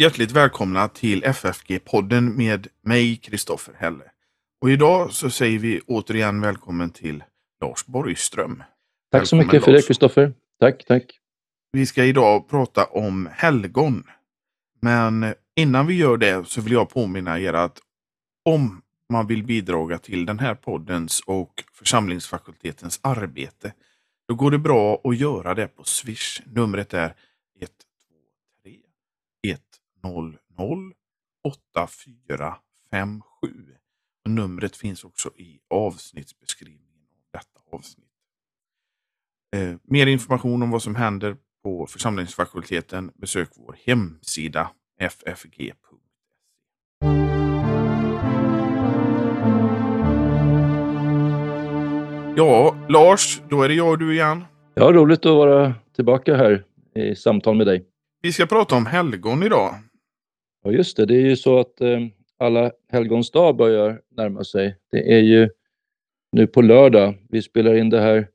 Hjärtligt välkomna till FFG-podden med mig, Kristoffer Helle. Och idag så säger vi återigen välkommen till Lars Borgström. Tack så Välkommen, mycket för det. Kristoffer. Tack, tack. Vi ska idag prata om helgon. Men innan vi gör det så vill jag påminna er att om man vill bidra till den här poddens och församlingsfakultetens arbete, då går det bra att göra det på Swish. Numret är 123 100 8457. Och Numret finns också i avsnittsbeskrivningen av detta avsnitt. Eh, mer information om vad som händer på församlingsfakulteten besök vår hemsida ffg.se. Ja, Lars, då är det jag och du igen. Ja, roligt att vara tillbaka här i samtal med dig. Vi ska prata om helgon idag. Ja, just det. Det är ju så att eh, alla helgons dag börjar närma sig. Det är ju nu på lördag. Vi spelar in det här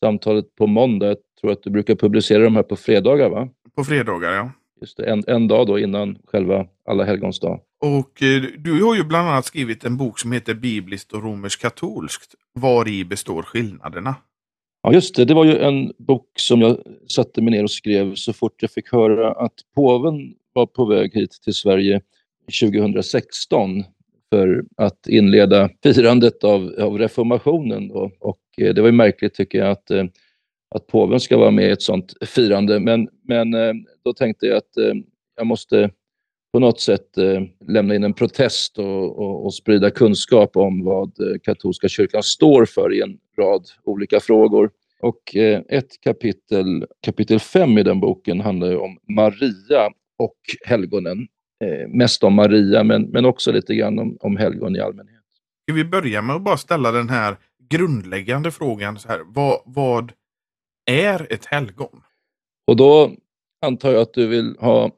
samtalet på måndag. Jag tror att du brukar publicera de här på fredagar, va? På fredagar, ja. Just det, en, en dag då innan själva alla helgons dag. Och eh, du har ju bland annat skrivit en bok som heter Bibliskt och romersk-katolskt. Var i består skillnaderna? Ja, just det. Det var ju en bok som jag satte mig ner och skrev så fort jag fick höra att påven var på väg hit till Sverige 2016 för att inleda firandet av, av reformationen. Då. Och eh, det var ju märkligt tycker jag att, eh, att påven ska vara med i ett sånt firande. Men, men eh, då tänkte jag att jag måste på något sätt lämna in en protest och, och, och sprida kunskap om vad katolska kyrkan står för i en rad olika frågor. Och ett kapitel, kapitel 5 i den boken handlar ju om Maria och helgonen. Eh, mest om Maria, men, men också lite grann om, om helgon i allmänhet. Ska vi börja med att bara ställa den här grundläggande frågan så här. Vad, vad är ett helgon? Och då antar jag att du vill ha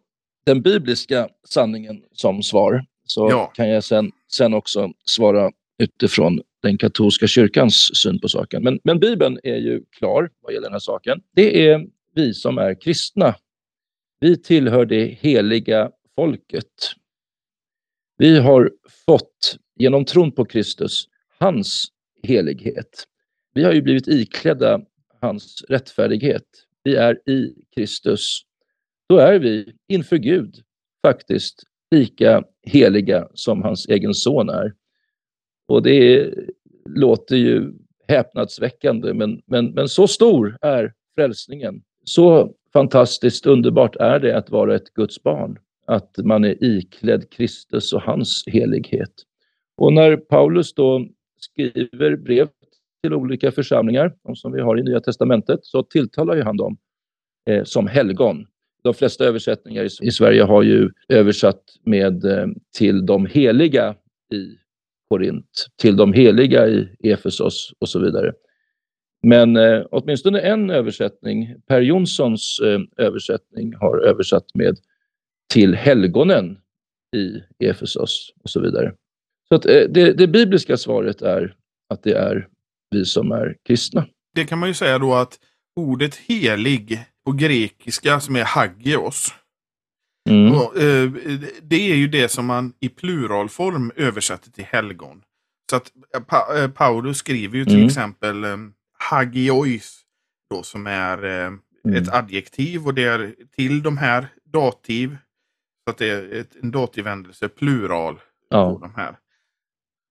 den bibliska sanningen som svar. Så Ja. kan jag sen, sen också svara utifrån den katolska kyrkans syn på saken. Men, men Bibeln är ju klar vad gäller den här saken. Det är vi som är kristna. Vi tillhör det heliga folket. Vi har fått, genom tron på Kristus, hans helighet. Vi har ju blivit iklädda hans rättfärdighet. Vi är i Kristus. Då är vi inför Gud faktiskt lika heliga som hans egen son är. Och det låter ju häpnadsväckande, men, men, men så stor är frälsningen. Så fantastiskt underbart är det att vara ett Guds barn, att man är iklädd Kristus och hans helighet. Och när Paulus då skriver brev till olika församlingar, de som vi har i Nya Testamentet, så tilltalar ju han dem eh, som helgon. De flesta översättningar i, i Sverige har ju översatt med eh, till de heliga i Korint, till de heliga i Efesos och så vidare. Men eh, åtminstone en översättning, Per Jonssons eh, översättning, har översatt med till helgonen i Efesos och så vidare. Så att, eh, det, det bibliska svaret är att det är vi som är kristna. Det kan man ju säga då att ordet helig på grekiska som är hagios. Mm. Och, eh, det är ju det som man i pluralform översätter till helgon. Så att eh, pa, eh, Paulus skriver ju till Mm. exempel hagiois då som är eh, Mm. ett adjektiv och det är till de här dativ. Så att det är ett, en dativvändelse plural på Ja. de här.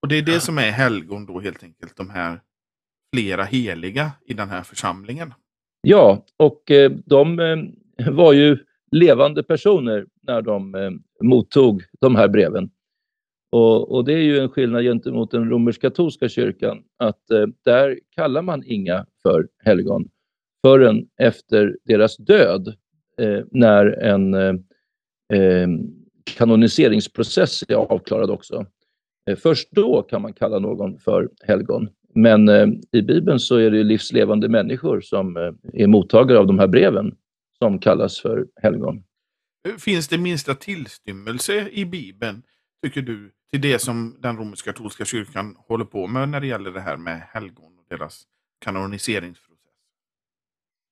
Och det är det som är helgon då helt enkelt. De här flera heliga i den här församlingen. Ja, och eh, de eh, var ju levande personer när de eh, mottog de här breven. Och, och det är ju en skillnad gentemot den romersk-katolska kyrkan, att eh, där kallar man inga för helgon förrän efter deras död, eh, när en eh, eh, kanoniseringsprocess är avklarad också. Eh, först då kan man kalla någon för helgon. Men eh, i Bibeln så är det livslevande människor som eh, är mottagare av de här breven som kallas för helgon. Finns det minsta tillstymmelse i Bibeln, tycker du, till det som den romersk-katolska kyrkan håller på med när det gäller det här med helgon och deras kanoniseringsprocess?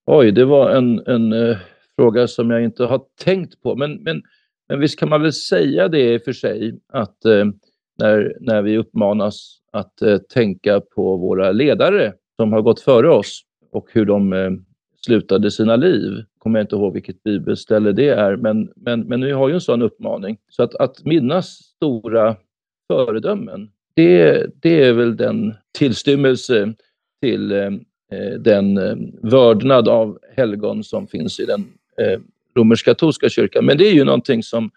Oj, det var en, en eh, fråga som jag inte har tänkt på. Men, men Men visst kan man väl säga det i och för sig att eh, när, när vi uppmanas att eh, tänka på våra ledare som har gått före oss och hur de eh, slutade sina liv. Kommer jag inte ihåg vilket bibelställe det är, men, men, men vi har ju en sån uppmaning. Så att, att minnas stora föredömen, det, det är väl den tillstymmelse till eh, den eh, vördnad av helgon som finns i den eh, romersk-katolska kyrkan. Men det är ju någonting som,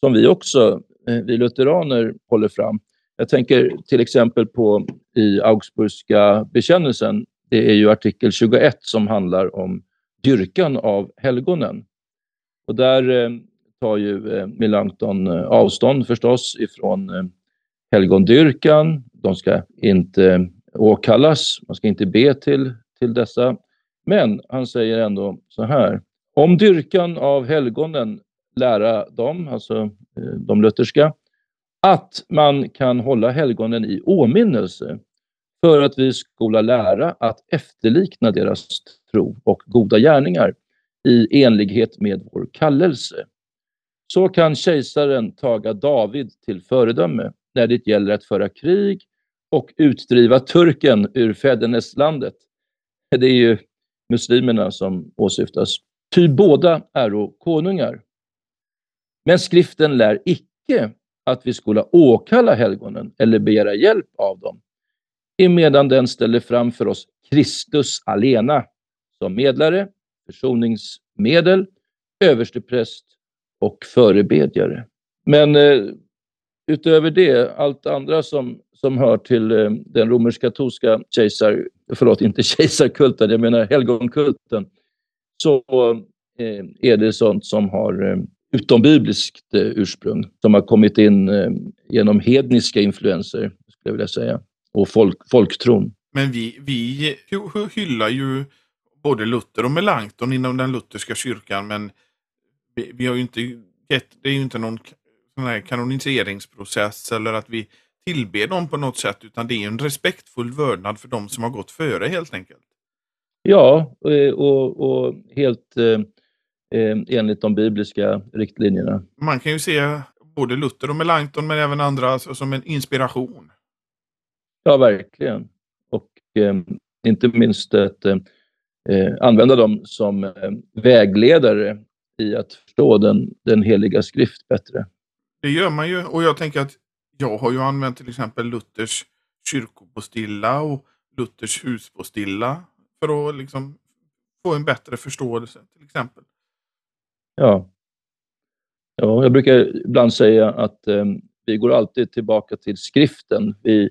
som vi också, eh, vi lutheraner, håller fram. Jag tänker till exempel på i Augsburgska bekännelsen, det är ju artikel 21 som handlar om dyrkan av helgonen. Och där eh, tar ju eh, Melanchthon eh, avstånd förstås ifrån eh, helgondyrkan. De ska inte åkallas, man ska inte be till, till dessa. Men han säger ändå så här. Om dyrkan av helgonen lära dem, alltså eh, de lutherska, att man kan hålla helgonen i åminnelse för att vi skola lära att efterlikna deras tro och goda gärningar i enlighet med vår kallelse. Så kan kejsaren taga David till föredöme när det gäller att föra krig och utdriva turken ur fäderneslandet. Det är ju muslimerna som åsyftas. Ty båda är konungar. Men skriften lär icke att vi skulle åkalla helgonen eller begära hjälp av dem, emedan den ställer fram för oss Kristus alena som medlare, försoningsmedel, överstepräst och förebedjare. Men eh, utöver det, allt andra som, som hör till eh, den romersk-katolska kejsar, förlåt, inte kejsarkulten, jag menar helgonkulten, så eh, är det sånt som har eh, utombibliskt eh, ursprung, som har kommit in eh, genom hedniska influenser, skulle jag vilja säga, och folk, folktron. Men vi, vi hyllar ju både Luther och Melanchthon inom den lutherska kyrkan, men vi, vi har ju inte gett, det är ju inte någon sån här kanoniseringsprocess eller att vi tillber dem på något sätt, utan det är en respektfull vördnad för de som har gått före helt enkelt. Ja, och, och helt eh, eh, enligt de bibliska riktlinjerna. Man kan ju se både Luther och Melanchthon, men även andra alltså, som en inspiration. Ja, verkligen. Och eh, inte minst att eh, eh använda dem som eh, vägledare i att förstå den, den heliga skrift bättre. Det gör man ju och jag tänker att jag har ju använt till exempel Luthers kyrkopostilla och Luthers huspostilla för att liksom få en bättre förståelse till exempel. Ja. ja jag brukar ibland säga att eh, vi går alltid tillbaka till skriften. Vi,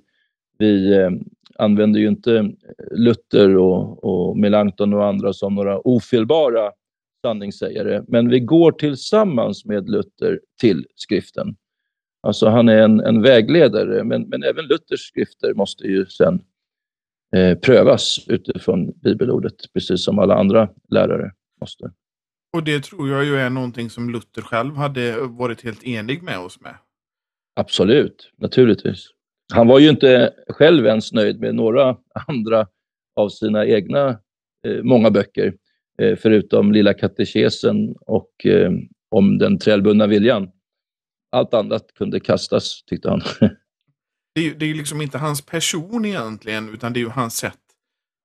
vi eh, använder ju inte Luther och, och Melanchthon och andra som några ofelbara sanningssägare, men vi går tillsammans med Luther till skriften. Alltså han är en, en vägledare, men, men även Luthers skrifter måste ju sen eh, prövas utifrån bibelordet, precis som alla andra lärare måste. Och det tror jag ju är någonting som Luther själv hade varit helt enig med oss med. Absolut, naturligtvis. Han var ju inte själv ens nöjd med några andra av sina egna eh, många böcker, förutom Lilla katekesen och eh, om den trällbundna viljan. Allt annat kunde kastas, tyckte han. det, är, det är liksom inte hans person egentligen, utan det är ju hans sätt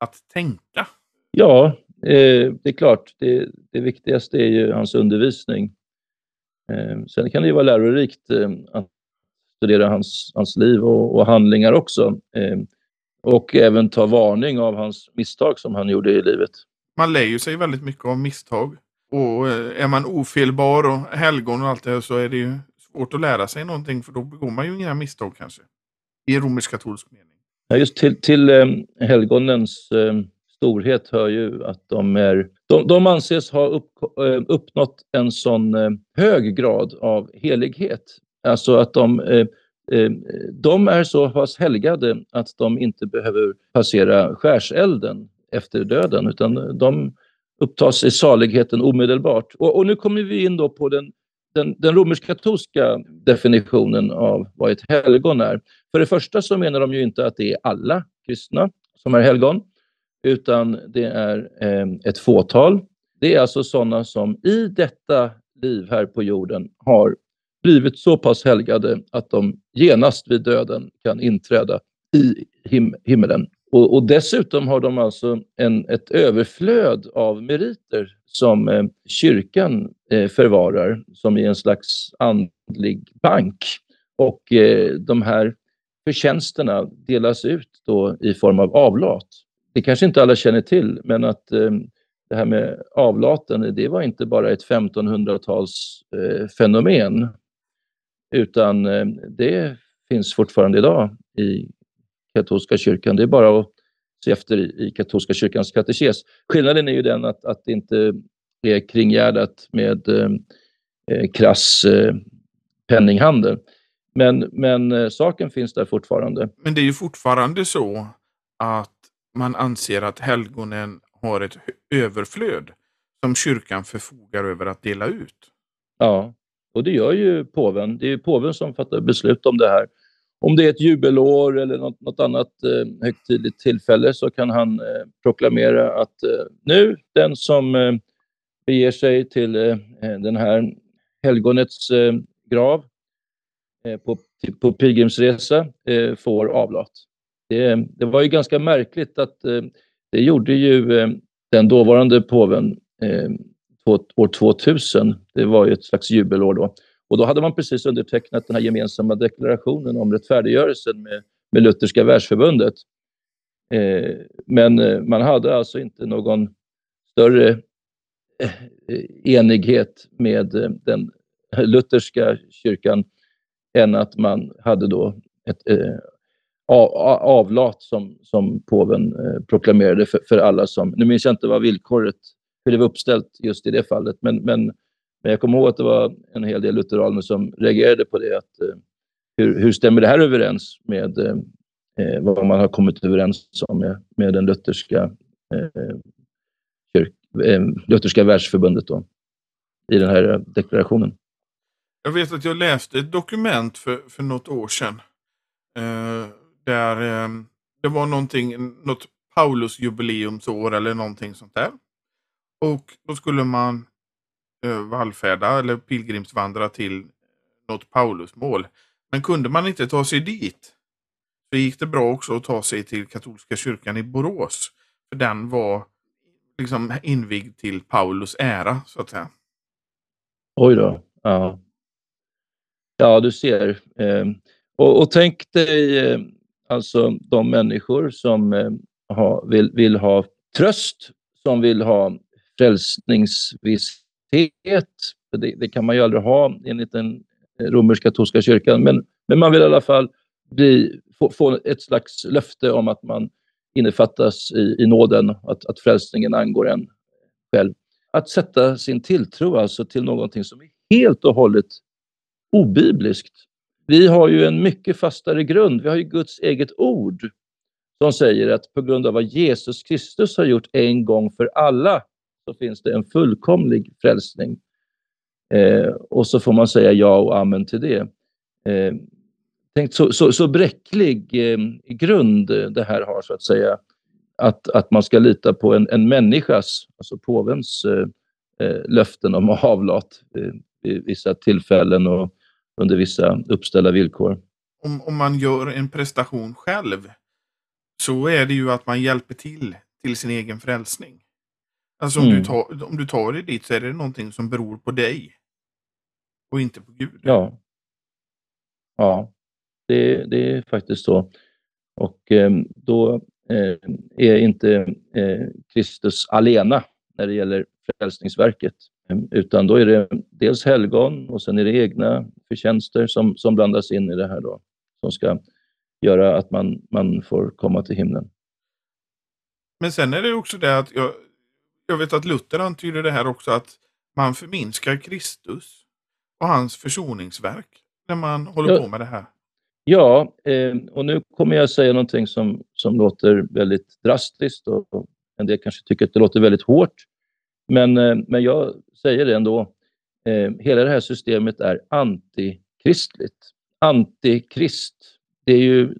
att tänka. Ja, eh, det är klart. Det, det, viktigaste är ju hans undervisning. Eh, sen kan det ju vara lärorikt eh, att studera hans, hans liv och, och handlingar också. Eh, och även ta varning av hans misstag som han gjorde i livet. Man lär ju sig väldigt mycket av misstag. Och eh, är man ofelbar och helgon och allt det här så är det ju svårt att lära sig någonting för då begår man ju inga misstag kanske. I romersk-katolsk mening. Ja, just till, till eh, helgonens eh, storhet hör ju att de, är, de, de anses ha upp, uppnått en sån hög grad av helighet. Alltså att de, de är så pass helgade att de inte behöver passera skärselden efter döden, utan de upptas i saligheten omedelbart. Och, och nu kommer vi in då på den den, den romersk-katolska definitionen av vad ett helgon är. För det första så menar de ju inte att det är alla kristna som är helgon, utan det är eh, ett fåtal. Det är alltså sådana som i detta liv här på jorden har blivit så pass helgade att de genast vid döden kan inträda i him himmelen. Och, och, dessutom har de alltså en, ett överflöd av meriter som eh, kyrkan eh, förvarar, som i en slags andlig bank. Och eh, de här förtjänsterna delas ut då i form av avlat. Det kanske inte alla känner till, men att eh, det här med avlaten, det var inte bara ett 1500-tals eh, fenomen, utan eh, det finns fortfarande idag i katolska kyrkan. Det är bara att se efter i, i katolska kyrkans katekes. Skillnaden är ju den att, att det inte är kringgärdat med eh, eh krass eh, penninghandel. Men, men eh, saken finns där fortfarande. Men det är ju fortfarande så att man anser att helgonen har ett överflöd som kyrkan förfogar över att dela ut. Ja, och det gör ju påven. Det är påven som fattar beslut om det här. Om det är ett jubelår eller något, något annat eh, högtidligt tillfälle så kan han eh, proklamera att eh, nu, den som eh, beger sig till eh, eh den här helgonets eh, grav eh, på, på pilgrimsresa eh, får avlat. Det, det, var ju ganska märkligt att eh, det gjorde ju den dåvarande påven år 2000. Det var ju ett slags jubelår då. Och då hade man precis undertecknat den här gemensamma deklarationen om rättfärdiggörelsen med, med Lutherska världsförbundet. Eh, men eh, man hade alltså inte någon större eh, enighet med eh, den lutherska kyrkan än att man hade då ett eh, avlat som, som påven eh, proklamerade för, för, alla som, nu minns jag inte vad villkoret, hur det var uppställt just i det fallet, men, men men jag kommer ihåg att det var en hel del lutheraner som reagerade på det. Att, eh, hur, hur stämmer det här överens med eh, eh, vad man har kommit överens om med, med den lutherska, eh, kyrk, eh, lutherska världsförbundet då, i den här deklarationen? Jag vet att jag läste ett dokument för, för något år sedan eh, där eh, det var någonting, något Paulus jubileumsår eller någonting sånt där. Och då skulle man Eh, vallfärda eller pilgrimsvandra till något Paulusmål. Men kunde man inte ta sig dit så gick det bra också att ta sig till katolska kyrkan i Borås. För den var liksom invigd till Paulus ära så att säga. Oj då. Ja, ja du ser. Eh, och, och, tänk dig eh, alltså de människor som ha, vill, vill ha tröst, som vill ha frälsningsviss det, det, kan man ju aldrig ha enligt den eh, romersk-katolska kyrkan. Men, men man vill i alla fall bli, få, få ett slags löfte om att man innefattas i, i nåden, att, att frälsningen angår en själv. Att sätta sin tilltro alltså till någonting som är helt och hållet obibliskt. Vi har ju en mycket fastare grund. Vi har ju Guds eget ord som säger att på grund av vad Jesus Kristus har gjort en gång för alla så finns det en fullkomlig frälsning. Eh, och så får man säga ja och amen till det. Eh, tänk så, så, så bräcklig eh, grund det här har, så att säga. Att, att man ska lita på en, en människas, alltså påvens, eh, eh löften om avlat eh, vid vissa tillfällen och under vissa uppställda villkor. Om, om man gör en prestation själv så är det ju att man hjälper till till sin egen frälsning. Alltså om, mm. du tar, om du tar dig dit så är det någonting som beror på dig. Och inte på Gud. Ja. Ja, det, det är faktiskt så. Och eh, då eh, är inte eh, Kristus alena när det gäller frälsningsverket. Ehm, utan då är det dels helgon och sen är det egna förtjänster som, som blandas in i det här då. Som ska göra att man, man får komma till himlen. Men sen är det också det att jag, jag vet att Luther antyder det här också att man förminskar Kristus och hans försoningsverk när man håller ja. på med det här. Ja, eh, och nu kommer jag säga någonting som, som låter väldigt drastiskt och en del kanske tycker att det låter väldigt hårt. Men, eh, men jag säger det ändå. Eh, hela det här systemet är antikristligt. Antikrist, det är ju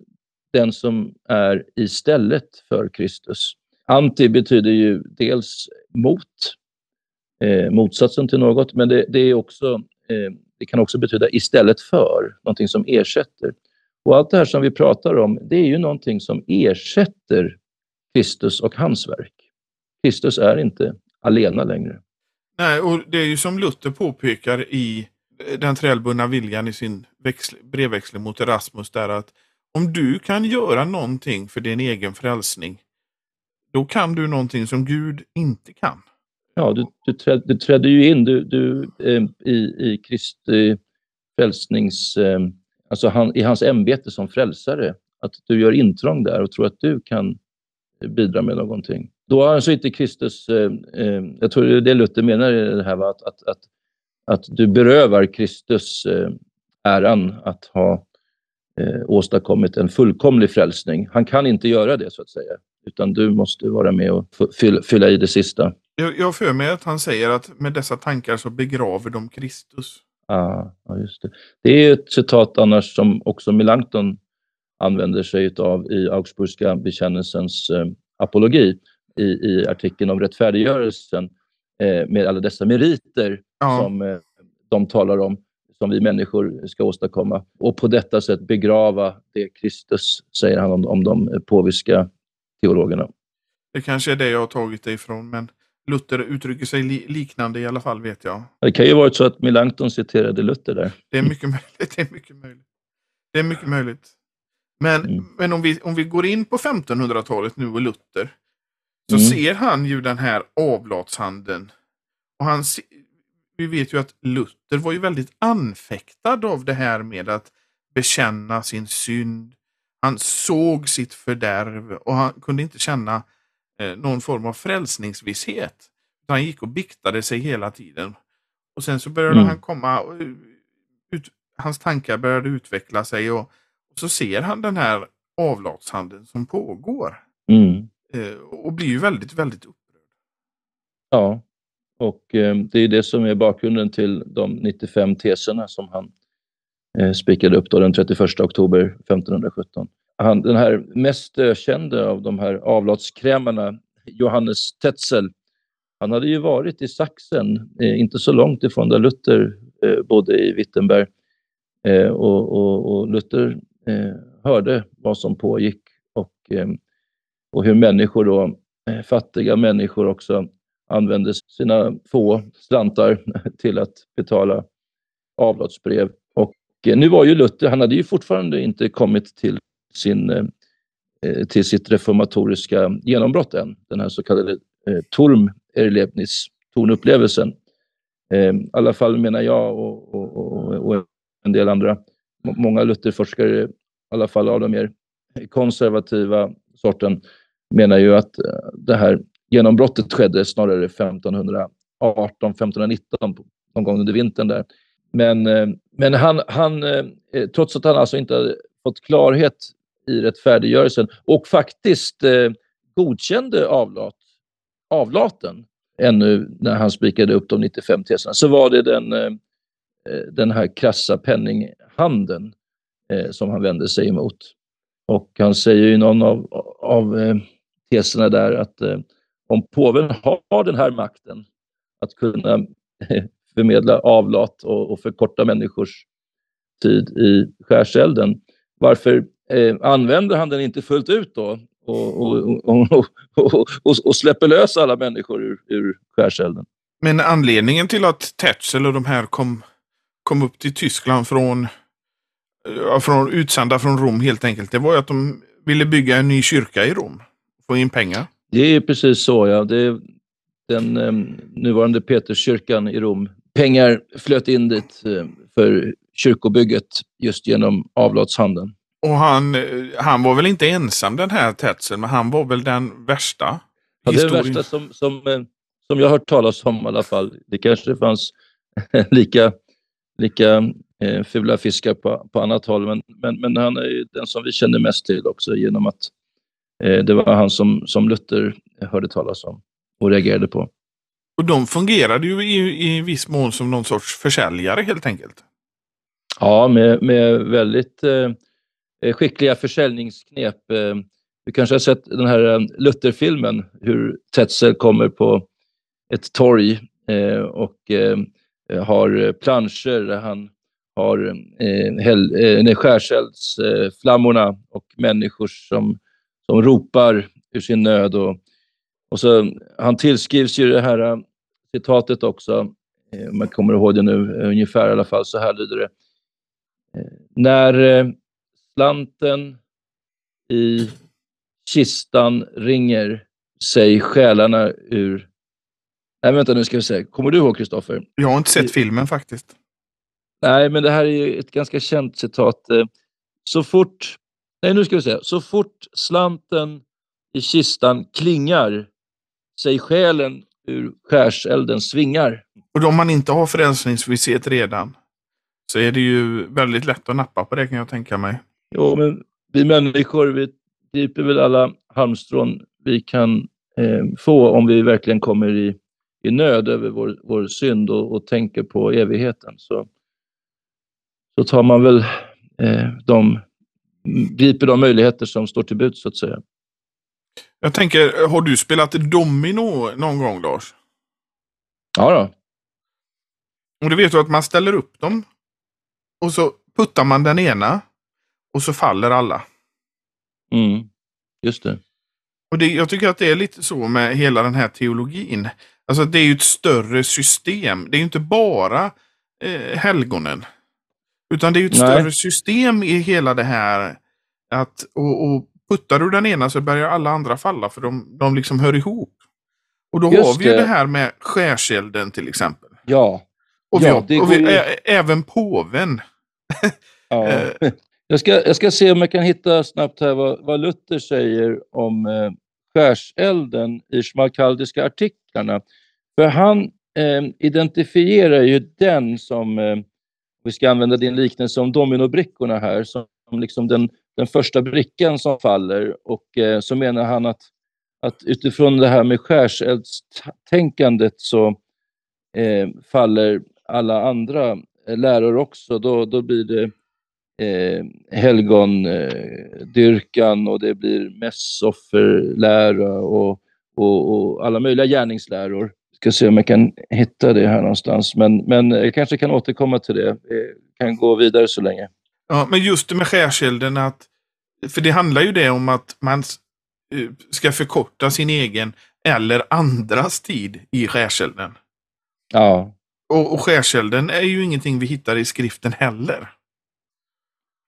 den som är istället för Kristus. Anti betyder ju dels mot eh, motsatsen till något, men det, det är också, eh, det kan också betyda istället för, någonting som ersätter. Och allt det här som vi pratar om, det är ju någonting som ersätter Kristus och hans verk. Kristus är inte alena längre. Nej, och det är ju som Luther påpekar i den trälbundna viljan i sin brevväxling mot Erasmus där att om du kan göra någonting för din egen frälsning, då kan du någonting som Gud inte kan. Ja, du, du, träd, du trädde ju in du, du, eh, i, i Kristi frälsnings... Eh, alltså han, i hans ämbete som frälsare. Att du gör intrång där och tror att du kan bidra med någonting. Då har alltså inte Kristus... Eh, eh, jag tror det är det Luther menar i det här, va? Att, att, att, att du berövar Kristus eh, äran att ha eh, åstadkommit en fullkomlig frälsning. Han kan inte göra det, så att säga. Utan du måste vara med och fylla, fylla i det sista. Jag, jag för mig att han säger att med dessa tankar så begraver de Kristus. Ah, ja, just det. det är ett citat annars som också Melanchthon använder sig av i Augsburgska bekännelsens eh, apologi i, i artikeln om rättfärdiggörelsen eh, med alla dessa meriter ja. som eh, de talar om som vi människor ska åstadkomma. Och på detta sätt begrava det Kristus, säger han om, om de påviska teologerna. Det kanske är det jag har tagit det ifrån, men Luther uttrycker sig li liknande i alla fall, vet jag. Det kan ju varit så att Melanchthon citerade Luther där. Det är mycket möjligt. Det är mycket möjligt. Det är mycket möjligt. Men, mm. men om, vi, om vi går in på 1500-talet nu och Luther, så mm. ser han ju den här avlatshanden. Och han, vi vet ju att Luther var ju väldigt anfäktad av det här med att bekänna sin synd. Han såg sitt fördärv och han kunde inte känna eh, någon form av frälsningsvisshet. Han gick och biktade sig hela tiden. Och sen så började mm. han komma, ut, hans tankar började utveckla sig och, och, så ser han den här avlatshandeln som pågår. Mm. Eh, och blir ju väldigt, väldigt upprörd. Ja, och eh, det är det som är bakgrunden till de 95 teserna som han Eh, spikade upp då den 31 oktober 1517. Han, den här mest kände av de här avlatskrämarna, Johannes Tetzel, han hade ju varit i Sachsen, eh, inte så långt ifrån där Luther eh, bodde i Wittenberg. Eh, och, och, och, Luther eh, hörde vad som pågick och, eh, och hur människor då, eh, fattiga människor också, använde sina få slantar till att betala avlatsbrev. Nu var ju Luther, han hade ju fortfarande inte kommit till, sin, eh, eh, till sitt reformatoriska genombrott än, den här så kallade eh, Turm Erlebnis, tornupplevelsen. Eh, I alla fall menar jag och, och, och, och en del andra, många Lutherforskare, i alla fall av de mer konservativa sorten, menar ju att eh, det här genombrottet skedde snarare 1518, 1519, någon gång under vintern där. Men, eh, men han, han, eh, trots att han alltså inte hade fått klarhet i rättfärdiggörelsen och faktiskt eh, godkände avlat, avlaten ännu när han spikade upp de 95 teserna, så var det den, eh, den här krassa penninghandeln som han vände sig emot. Och han säger i någon av, av teserna där att om påven har den här makten att kunna förmedla avlat och, och förkorta människors tid i skärselden, varför eh, använder han den inte fullt ut då och, och, och, och, släpper lös alla människor ur, ur skärselden? Men anledningen till att Tetzel och de här kom, kom upp till Tyskland från, från utsända från Rom helt enkelt, det var ju att de ville bygga en ny kyrka i Rom. Få in pengar. Det är precis så, ja. Det är den eh, nuvarande Peterskyrkan i Rom. Pengar flöt in dit eh, för kyrkobygget just genom avlatshandeln. Och han, eh, han var väl inte ensam den här Tetzel, men han var väl den värsta? Ja, det är det värsta som, som, eh, som jag har hört talas om i alla fall. Det kanske fanns lika, lika eh, fula fiskar på, på annat håll, men, men, men han är den som vi känner mest till också genom att Eh, det var han som, som Luther hörde talas om och reagerade på. Och de fungerade ju i, i viss mån som någon sorts försäljare helt enkelt. Ja, med, med väldigt eh, skickliga försäljningsknep. Eh, du kanske har sett den här eh, Lutherfilmen hur Tetzel kommer på ett torg eh, och eh, har planscher där han har eh, eh skärseldsflammorna och människor som, som ropar ur sin nöd. Och, och så, han tillskrivs ju det här eh, citatet också, om man kommer ihåg det nu, ungefär i alla fall, så här lyder det. När slanten i kistan ringer sig själarna ur... Nej, vänta nu ska vi se. Kommer du ihåg Kristoffer? Jag har inte sett filmen faktiskt. Nej, men det här är ju ett ganska känt citat. Eh, så fort... Nej, nu ska vi se. Så fort slanten i kistan klingar sig själen ur skärselden svingar. Och om man inte har frälsningsvisshet redan så är det ju väldigt lätt att nappa på det kan jag tänka mig. Jo, men vi människor vi griper väl alla halmstrån vi kan eh, få om vi verkligen kommer i, i nöd över vår, vår synd och, och tänker på evigheten. Så, så tar man väl eh, de, griper de möjligheter som står till buds så att säga. Jag tänker, har du spelat domino någon gång Lars? Ja då. Och du vet du att man ställer upp dem och så puttar man den ena och så faller alla. Mm, just det. Och det, Jag tycker att det är lite så med hela den här teologin. Alltså det är ju ett större system. Det är ju inte bara eh, helgonen. Utan det är ju ett Nej. större system i hela det här. Att, och, och puttar du den ena så börjar alla andra falla för de, de liksom hör ihop. Och då Just har vi ju det. det här med skärselden till exempel. Ja. Och, vi, ja, har, och vi, ju... även påven. Ja. Jag ska, jag ska se om jag kan hitta snabbt här vad, vad Luther säger om eh, skärselden i schmalkaldiska artiklarna. För han eh, identifierar ju den som, eh, vi ska använda din liknelse om dominobrickorna här, som liksom den, den första brickan som faller och eh, så menar han att, att utifrån det här med skärseldstänkandet så eh, faller alla andra eh, läror också. Då, då blir det eh, helgondyrkan eh, och det blir mässofferlära och, och, och, alla möjliga gärningsläror. Ska se om jag kan hitta det här någonstans, men, men eh, jag kanske kan återkomma till det. Jag kan gå vidare så länge. Ja, men just det med skärselden, att, för det handlar ju det om att man eh, ska förkorta sin egen eller andras tid i skärselden. Ja. Och, och skärselden är ju ingenting vi hittar i skriften heller.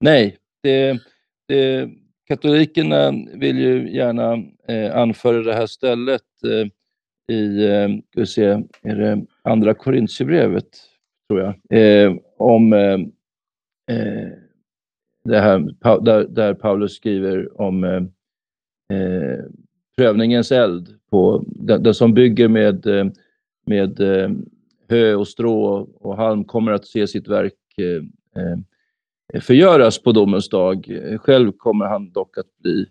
Nej, det, det, katolikerna vill ju gärna eh, anföra det här stället eh, i, eh, ska vi se, är det andra Korintierbrevet, tror jag, eh, om eh, eh, det här där, där, Paulus skriver om eh, eh, prövningens eld, på, den, den som bygger med, eh, med eh, hö och strå och halm kommer att se sitt verk förgöras på domens dag. Själv kommer han dock att bli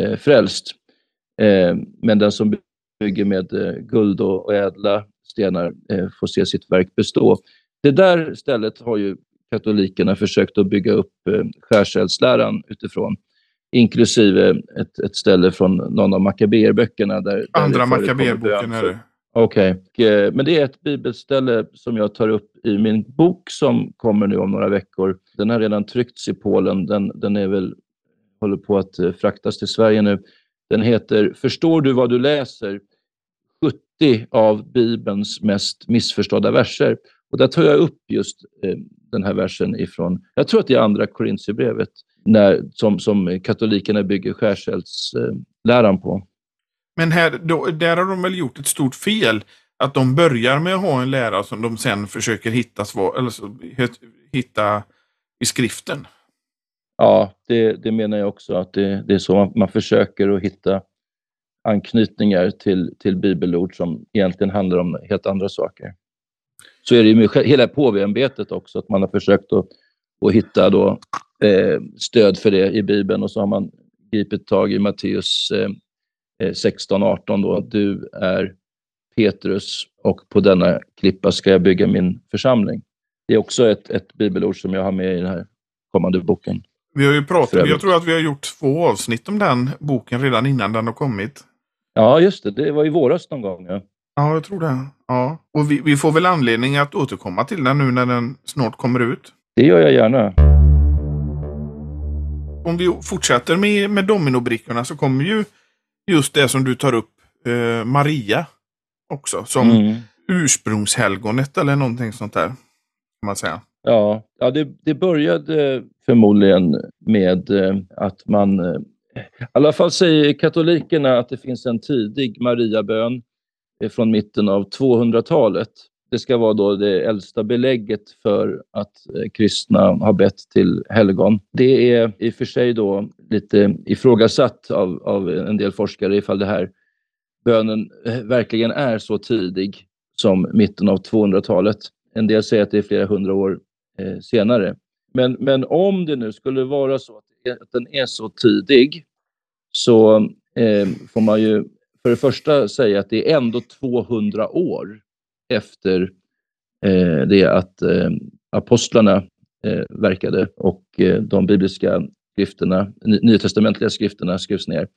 eh, frälst. Eh, men den som bygger med eh, guld och, och ädla stenar eh, får se sitt verk bestå. Det där stället har ju katolikerna försökt att bygga upp eh, skärseldsläran utifrån inklusive ett, ett ställe från någon av Makaberböckerna. Där, Andra Makaberboken är det. Okej, okay. Eh, men det är ett bibelställe som jag tar upp i min bok som kommer nu om några veckor. Den har redan tryckts i Polen. Den, den är väl, håller på att eh, fraktas till Sverige nu. Den heter Förstår du vad du läser? 70 av Bibelns mest missförstådda verser. Och där tar jag upp just eh, den här versen ifrån, jag tror att det är andra Korintierbrevet, som, som katolikerna bygger skärseldsläran eh, på. Men här, då, där har de väl gjort ett stort fel. Att de börjar med att ha en lärare som de sen försöker hitta, svar, eller så, hitta i skriften. Ja, det, det menar jag också. att Det, det är så man, man, försöker att hitta anknytningar till, till bibelord som egentligen handlar om helt andra saker. Så är det med hela påveämbetet också, att man har försökt att, att hitta då, eh, stöd för det i Bibeln och så har man gripit tag i Matteus eh, 16-18 eh, då, du är Petrus och på denna klippa ska jag bygga min församling. Det är också ett, ett bibelord som jag har med i den här kommande boken. Vi har ju pratat, jag tror att vi har gjort två avsnitt om den boken redan innan den har kommit. Ja, just det. Det var i våras någon gång. Ja, ja jag tror det. Ja, och vi, vi får väl anledning att återkomma till den nu när den snart kommer ut. Det gör jag gärna. Om vi fortsätter med, med dominobrickorna så kommer ju just det som du tar upp, eh, Maria också, som Mm. ursprungshelgonet eller någonting sånt där. Kan man säga. Ja, ja det, det började förmodligen med eh, att man, eh, i alla fall säger katolikerna att det finns en tidig Mariabön Eh, från mitten av 200-talet. Det ska vara då det äldsta belägget för att eh, kristna har bett till helgon. Det är i och för sig då lite ifrågasatt av, av en del forskare ifall det här bönen eh, verkligen är så tidig som mitten av 200-talet. En del säger att det är flera hundra år eh, senare. Men, men om det nu skulle vara så att, är- att den är så tidig så eh, får man ju för det första säga att det är ändå 200 år efter eh, det att eh, apostlarna eh, verkade och eh, de bibliska skrifterna, nytestamentliga skrifterna skrevs ner.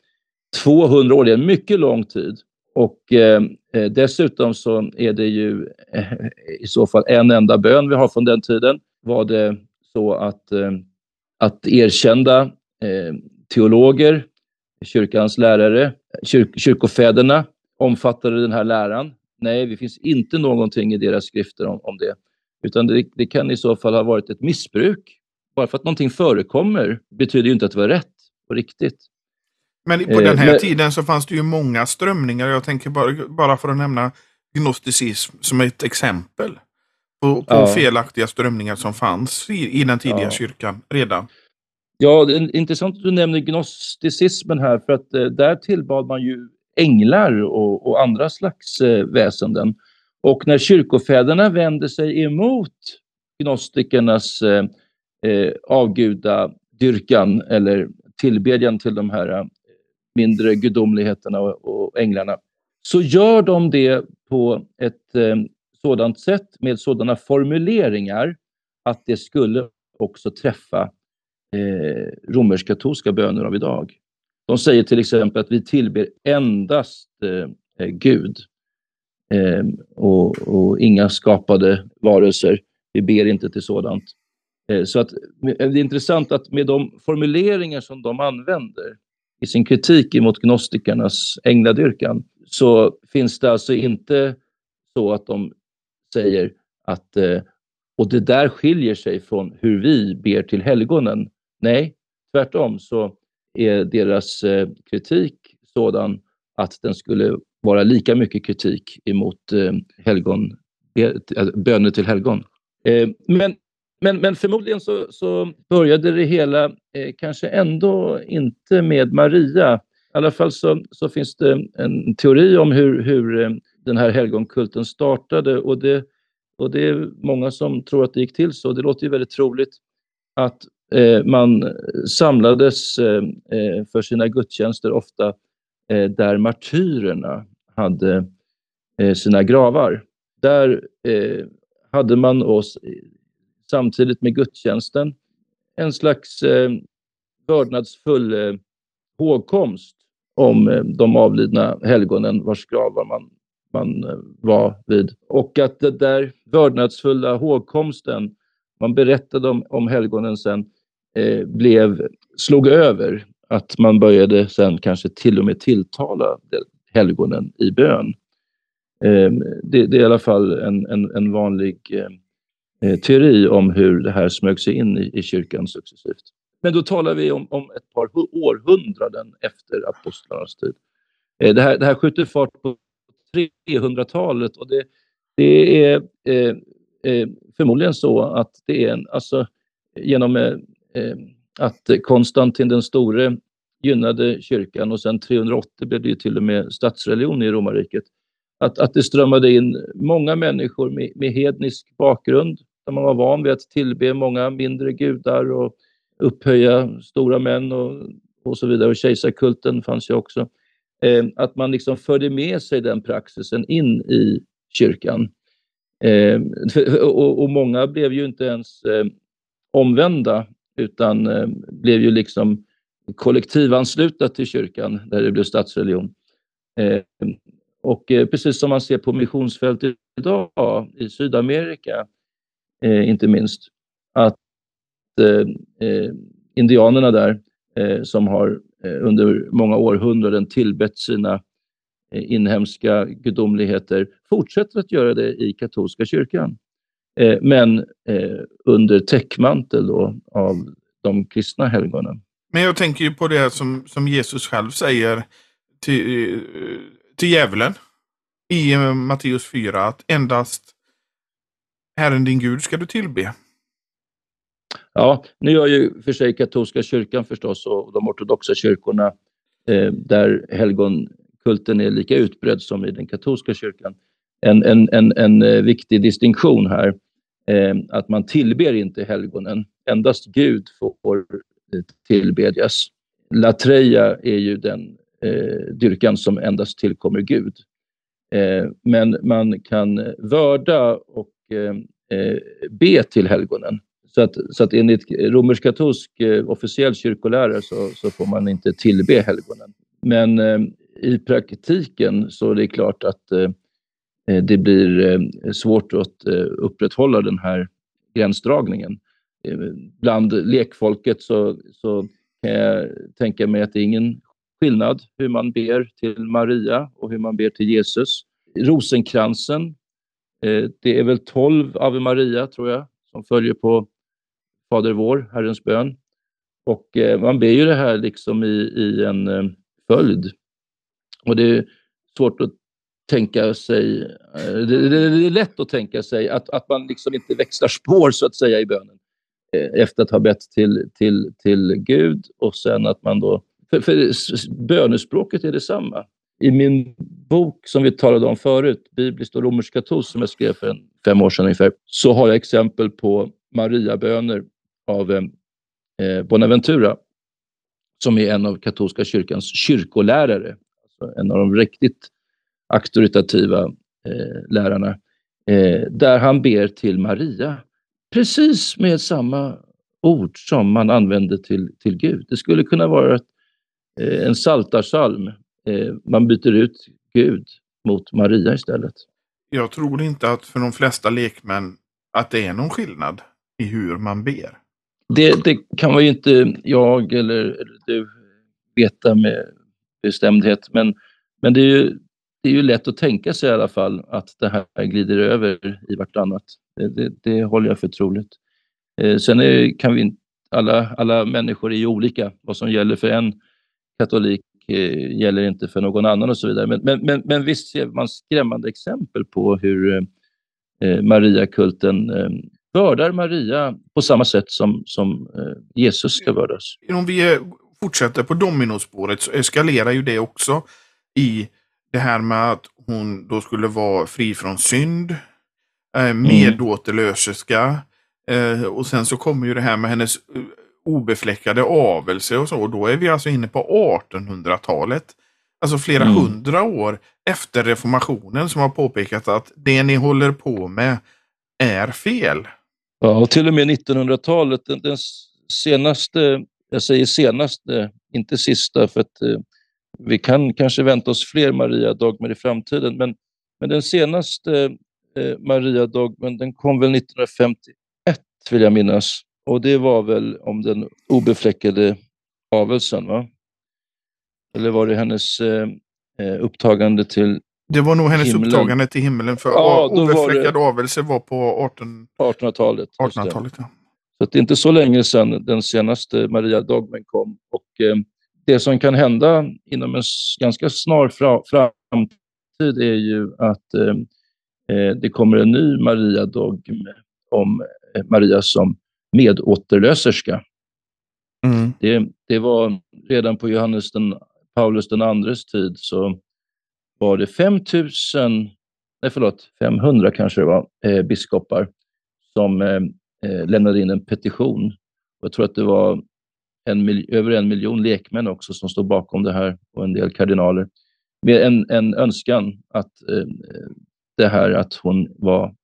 200 år, det är en mycket lång tid. Och eh, eh, dessutom så är det ju eh, i så fall en enda bön vi har från den tiden. Var det så att, eh, att erkända eh, teologer, kyrkans lärare, kyrk, kyrkofäderna omfattade den här läran? Nej, det finns inte någonting i deras skrifter om, om det. Utan det, det kan i så fall ha varit ett missbruk. Bara för att någonting förekommer betyder ju inte att det var rätt och riktigt. Men på Eh, den här men- tiden så fanns det ju många strömningar. Jag tänker bara, bara för att nämna gnosticism som ett exempel på, på Ja. felaktiga strömningar som fanns i, i den tidiga Ja. kyrkan redan. Ja, det är intressant att du nämner gnosticismen här, för att eh, där tillbad man ju änglar och, och andra slags eh, väsenden. Och när kyrkofäderna vände sig emot gnostikernas eh, eh, avgudadyrkan eller tillbedjan till de här eh, mindre gudomligheterna och, och änglarna, så gör de det på ett eh, sådant sätt med sådana formuleringar att det skulle också träffa eh, romersk-katolska böner av idag. De säger till exempel att vi tillber endast eh, eh, Gud eh, och, och inga skapade varelser. Vi ber inte till sådant. Eh, så att, eh, det är intressant att med de formuleringar som de använder i sin kritik emot gnostikernas ängladyrkan så finns det alltså inte så att de säger att eh, och det där skiljer sig från hur vi ber till helgonen. Nej, tvärtom så är deras eh, kritik sådan att den skulle vara lika mycket kritik emot eh, helgon, eh, alltså, böner till helgon. Men, men, men förmodligen så, så började det hela kanske ändå inte med Maria. I alla fall så, så finns det en teori om hur, hur den här helgonkulten startade och det, och det är många som tror att det gick till så. Det låter ju väldigt troligt att Eh, man samlades eh, eh, för sina gudstjänster ofta där martyrerna hade sina gravar. Där hade man oss samtidigt med gudstjänsten en slags vördnadsfull hågkomst om de avlidna helgonen vars gravar man, man var vid. Och att den där vördnadsfulla hågkomsten, man berättade om, om helgonen sen, eh, Eh, blev, slog över. Att man började sen kanske till och med tilltala helgonen i bön. Eh, det, det är i alla fall en, en, en vanlig eh, teori om hur det här smög sig in i, i kyrkan successivt. Men då talar vi om, om ett par århundraden efter apostlarnas tid. Det, här, det här skjuter fart på 300-talet och det, det är eh, eh, förmodligen så att det är en, alltså, genom Eh, att Konstantin den store gynnade kyrkan och sen 380 blev det ju till och med statsreligion i romarriket. Att, att det strömmade in många människor med, med hednisk bakgrund där man var van vid att tillbe många mindre gudar och upphöja stora män och, och så vidare. Och kejsarkulten fanns ju också. Eh, att man liksom förde med sig den praxisen in i kyrkan. Eh, och, och många blev ju inte ens eh, omvända utan eh, blev ju liksom kollektivansluta till kyrkan där det blev statsreligion. Eh, och eh, precis som man ser på missionsfält idag i Sydamerika, eh, inte minst, att eh, eh indianerna där eh, som har eh, under många århundraden tillbett sina eh, inhemska gudomligheter fortsätter att göra det i katolska kyrkan men under täckmantel då av de kristna helgonen. Men jag tänker ju på det som, som Jesus själv säger till, till djävulen i Matteus 4 att endast Herren din Gud ska du tillbe. Ja, nu gör ju för sig katolska kyrkan förstås och de ortodoxa kyrkorna eh, där helgonkulten är lika utbredd som i den katolska kyrkan. En, en, en, en eh, viktig distinktion här, eh, att man tillber inte helgonen, endast Gud får eh, tillbedjas. Latreia är ju den eh, dyrkan som endast tillkommer Gud. Eh, men man kan vörda och eh, eh be till helgonen. Så att, så att enligt romersk-katolsk eh, officiell kyrkolära så, så, får man inte tillbe helgonen. Men eh, i praktiken så är det klart att eh, Eh, det blir eh, svårt att eh, upprätthålla den här gränsdragningen. Bland lekfolket så, så kan jag tänka mig att det är ingen skillnad hur man ber till Maria och hur man ber till Jesus. Rosenkransen, det är väl 12 Ave Maria tror jag som följer på Fader vår, Herrens bön. Och man ber ju det här liksom i, i en följd. Och det är svårt att tänka sig, eh, det, det, är lätt att tänka sig att, att man liksom inte växlar spår så att säga i bönen eh, efter att ha bett till, till, till Gud och sen att man då för, för bönespråket är detsamma. I min bok som vi talade om förut, Bibliskt och romersk-katolskt, som jag skrev för en, fem år sedan ungefär, så har jag exempel på Mariaböner av eh, eh Bonaventura, som är en av katolska kyrkans kyrkolärare. Alltså en av de riktigt auktoritativa eh, lärarna. Eh, där han ber till Maria, precis med samma ord som man använder till, till Gud. Det skulle kunna vara ett Eh, en saltarsalm. Eh, man byter ut Gud mot Maria istället. Jag tror inte att för de flesta lekmän att det är någon skillnad i hur man ber. Det, det kan man ju inte jag eller, eller, du veta med bestämdhet. Men, men det, är ju, det är ju lätt att tänka sig i alla fall att det här glider över i vartannat. Det, det, det håller jag för troligt. Eh, sen är, kan vi alla, alla människor är ju olika. Vad som gäller för en katolik eh, gäller inte för någon annan och så vidare. Men, men, men, men visst ser man skrämmande exempel på hur eh, eh Mariakulten eh, vördar Maria på samma sätt som, som eh, Jesus ska vördas. Om vi eh, fortsätter på dominospåret så eskalerar ju det också i det här med att hon då skulle vara fri från synd, eh, medåterlöserska mm. och sen så kommer ju det här med hennes obefläckade avelse och så. Och då är vi alltså inne på 1800-talet. Alltså flera mm. hundra år efter reformationen som har påpekat att det ni håller på med är fel. Ja, och till och med 1900-talet, den, den senaste, jag säger senaste, inte sista, för att eh, vi kan kanske vänta oss fler Maria-dogmer i framtiden, men, men den senaste eh, Maria-dogmen den kom väl 1951, vill jag minnas. Och det var väl om den obefläckade avelsen, va? Eller var det hennes eh, eh upptagande till Det var nog hennes himlen. upptagande till himlen, för ja, obefläckad var det... avelse var på 18... 1800-talet. 1800-talet, ja. Så det är inte så länge sedan den senaste Maria Dogmen kom. Och eh, det som kan hända inom en ganska snar framtid är ju att eh, eh, det kommer en ny Maria Dogm om eh, Maria som medåterlöserska. Mm. Det, det var redan på Johannes den, Paulus den andres tid så var det 5000, nej förlåt, 500 kanske det var, eh, biskopar som eh, eh, lämnade in en petition. Jag tror att det var en, över en miljon lekmän också som stod bakom det här och en del kardinaler. Med en, en önskan att eh, det här att hon var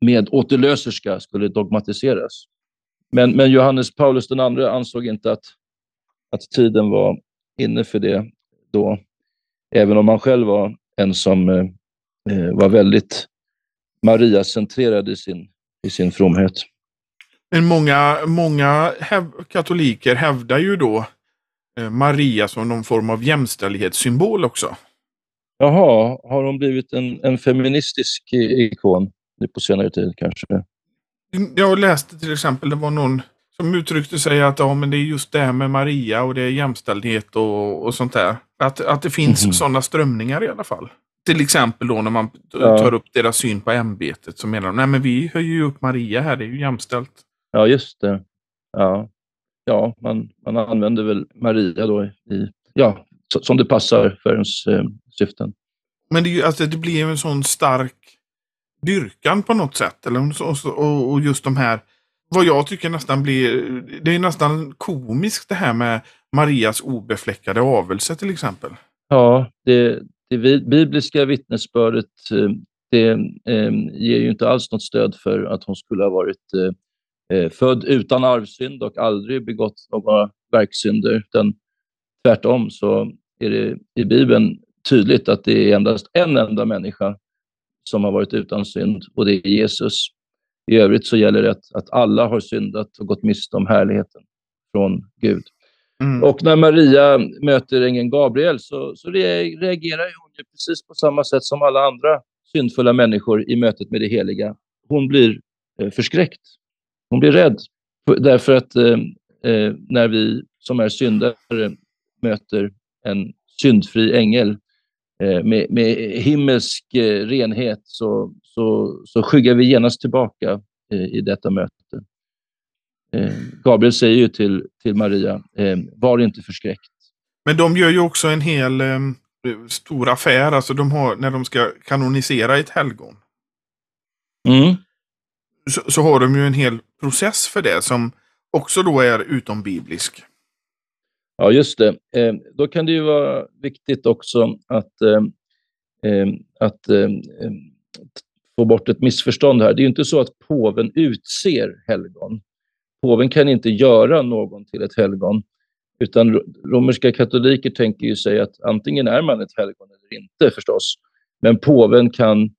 medåterlöserska skulle dogmatiseras. Men, men Johannes Paulus II ansåg inte att, att tiden var inne för det då, även om han själv var en som eh, eh var väldigt Maria-centrerad i sin, i sin fromhet. Men många, många häv katoliker hävdar ju då eh, Maria som någon form av jämställdhetssymbol också. Jaha, har hon blivit en, en feministisk ikon på senare tid kanske? Jag läste till exempel, det var någon som uttryckte sig att ja, men det är just det här med Maria och det är jämställdhet och, och sånt där. Att, att det finns mm. sådana strömningar i alla fall. Till exempel då när man ja. tar upp deras syn på ämbetet så menar de, nej men vi höjer ju upp Maria här, det är ju jämställt. Ja, just det. Ja, ja man, man använder väl Maria då i, ja, som det passar för ens eh, syften. Men det, är ju, alltså, det blir en sån stark dyrkan på något sätt. Eller, och, och just de här, vad jag tycker nästan blir, det är nästan komiskt det här med Marias obefläckade avelse till exempel. Ja, det, det bibliska vittnesbördet eh, det eh, ger ju inte alls något stöd för att hon skulle ha varit eh, eh, född utan arvsynd och aldrig begått några verksynder. Utan tvärtom så är det i Bibeln tydligt att det är endast en enda människa som har varit utan synd och det är Jesus. I övrigt så gäller det att, att alla har syndat och gått miste om härligheten från Gud. Mm. Och när Maria möter ängeln Gabriel så, så reagerar hon ju precis på samma sätt som alla andra syndfulla människor i mötet med det heliga. Hon blir eh, förskräckt. Hon blir rädd. Därför att eh, eh, när vi som är syndare möter en syndfri ängel eh, med, med himmelsk eh, renhet så, så, så skyggar vi genast tillbaka eh, i detta möte. Eh, Gabriel säger ju till, till Maria, var inte förskräckt. Men de gör ju också en hel stor affär, alltså de har, när de ska kanonisera ett helgon. Mm. Så, så, har de ju en hel process för det som också då är utombiblisk. Ja, just det. Eh, då kan det ju vara viktigt också att, eh, eh att eh, eh, få bort ett missförstånd här. Det är ju inte så att påven utser helgon. Påven kan inte göra någon till ett helgon, utan romerska katoliker tänker ju sig att antingen är man ett helgon eller inte förstås. Men påven kan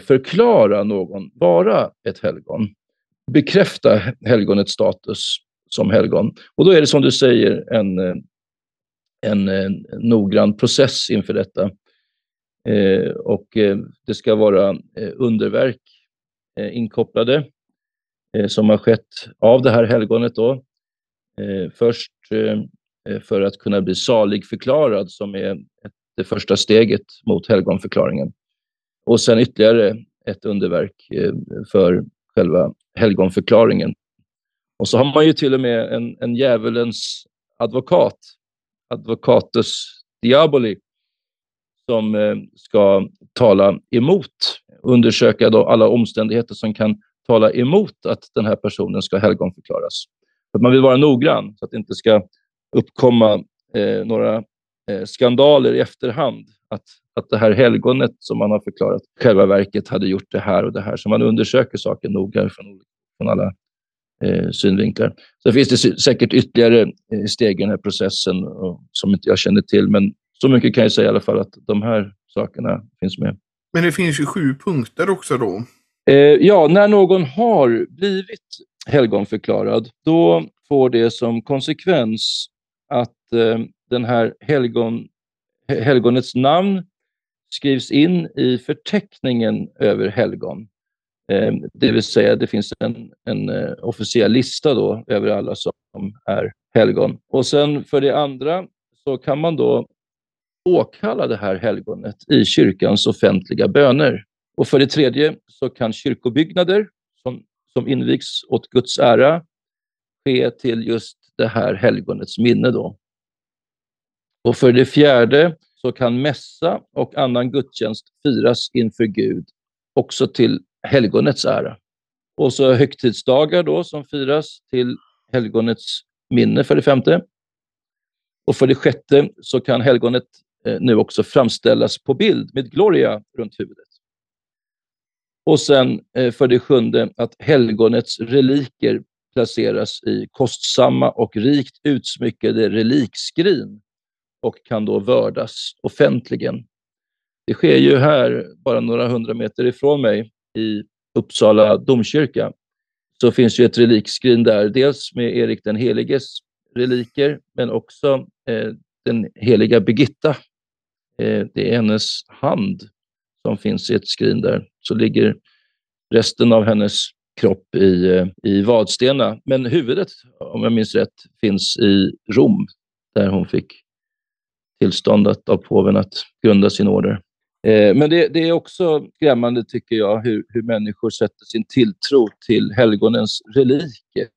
förklara någon vara ett helgon, bekräfta helgonets status som helgon. Och då är det som du säger en, eh, en, en noggrann process inför detta. Eh, och eh, det ska vara eh, underverk eh, inkopplade Eh, som har skett av det här helgonet. Då. Eh, först eh, för att kunna bli saligförklarad som är det första steget mot helgonförklaringen. Och sen ytterligare ett underverk eh, för själva helgonförklaringen. Och så har man ju till och med en, en djävulens advokat, advocatus diaboli, som eh, ska tala emot, undersöka då alla omständigheter som kan tala emot att den här personen ska helgonförklaras. För man vill vara noggrann så att det inte ska uppkomma eh, några skandaler i efterhand. Att, att det här helgonet som man har förklarat själva verket hade gjort det här och det här. Så man undersöker saken noga från, från alla eh, synvinklar. Så finns det säkert ytterligare eh, steg i den här processen och, som inte jag känner till. Men så mycket kan jag säga i alla fall att de här sakerna finns med. Men det finns ju sju punkter också då. Eh, ja, när någon har blivit helgonförklarad, då får det som konsekvens att eh, den här helgon, helgonets namn skrivs in i förteckningen över helgon. Ehm, det vill säga, det finns en, en eh, officiell lista då över alla som är helgon. Och sen för det andra så kan man då åkalla det här helgonet i kyrkans offentliga böner. Och för det tredje så kan kyrkobyggnader som, som invigs åt Guds ära ske till just det här helgonets minne. Då. Och för det fjärde så kan mässa och annan gudstjänst firas inför Gud, också till helgonets ära. Och så högtidsdagar då som firas till helgonets minne för det femte. Och för det sjätte så kan helgonet eh, nu också framställas på bild med gloria runt huvudet. Och sen eh, för det sjunde att helgonets reliker placeras i kostsamma och rikt utsmyckade relikskrin och kan då vördas offentligen. Det sker ju här, bara några hundra meter ifrån mig, i Uppsala domkyrka, så finns ju ett relikskrin där. Dels med Erik den heliges reliker, men också eh, den heliga Birgitta. Eh, det är hennes hand som finns i ett skrin där. Så ligger resten av hennes kropp i, eh, i Vadstena. Men huvudet, om jag minns rätt, finns i Rom, där hon fick tillstånd av påven att grunda sin order. Eh, men det, det, är också skrämmande, tycker jag, hur, hur människor sätter sin tilltro till helgonens reliker.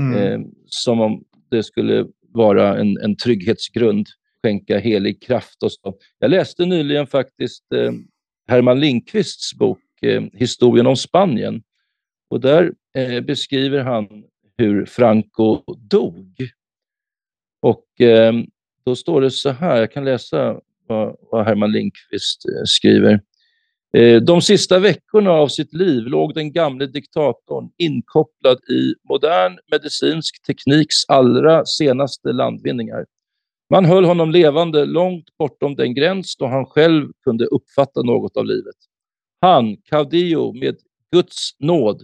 Mm. Eh, som om det skulle vara en, en trygghetsgrund, skänka helig kraft och så. Jag läste nyligen faktiskt eh, Herman Lindqvists bok eh, Historien om Spanien. Och där eh, beskriver han hur Franco dog. Och eh, då står det så här, jag kan läsa vad, vad Herman Lindqvist eh, skriver. Eh, De sista veckorna av sitt liv låg den gamle diktatorn inkopplad i modern medicinsk tekniks allra senaste landvinningar. Man höll honom levande långt bortom den gräns då han själv kunde uppfatta något av livet. Han, Caudillo, med Guds nåd,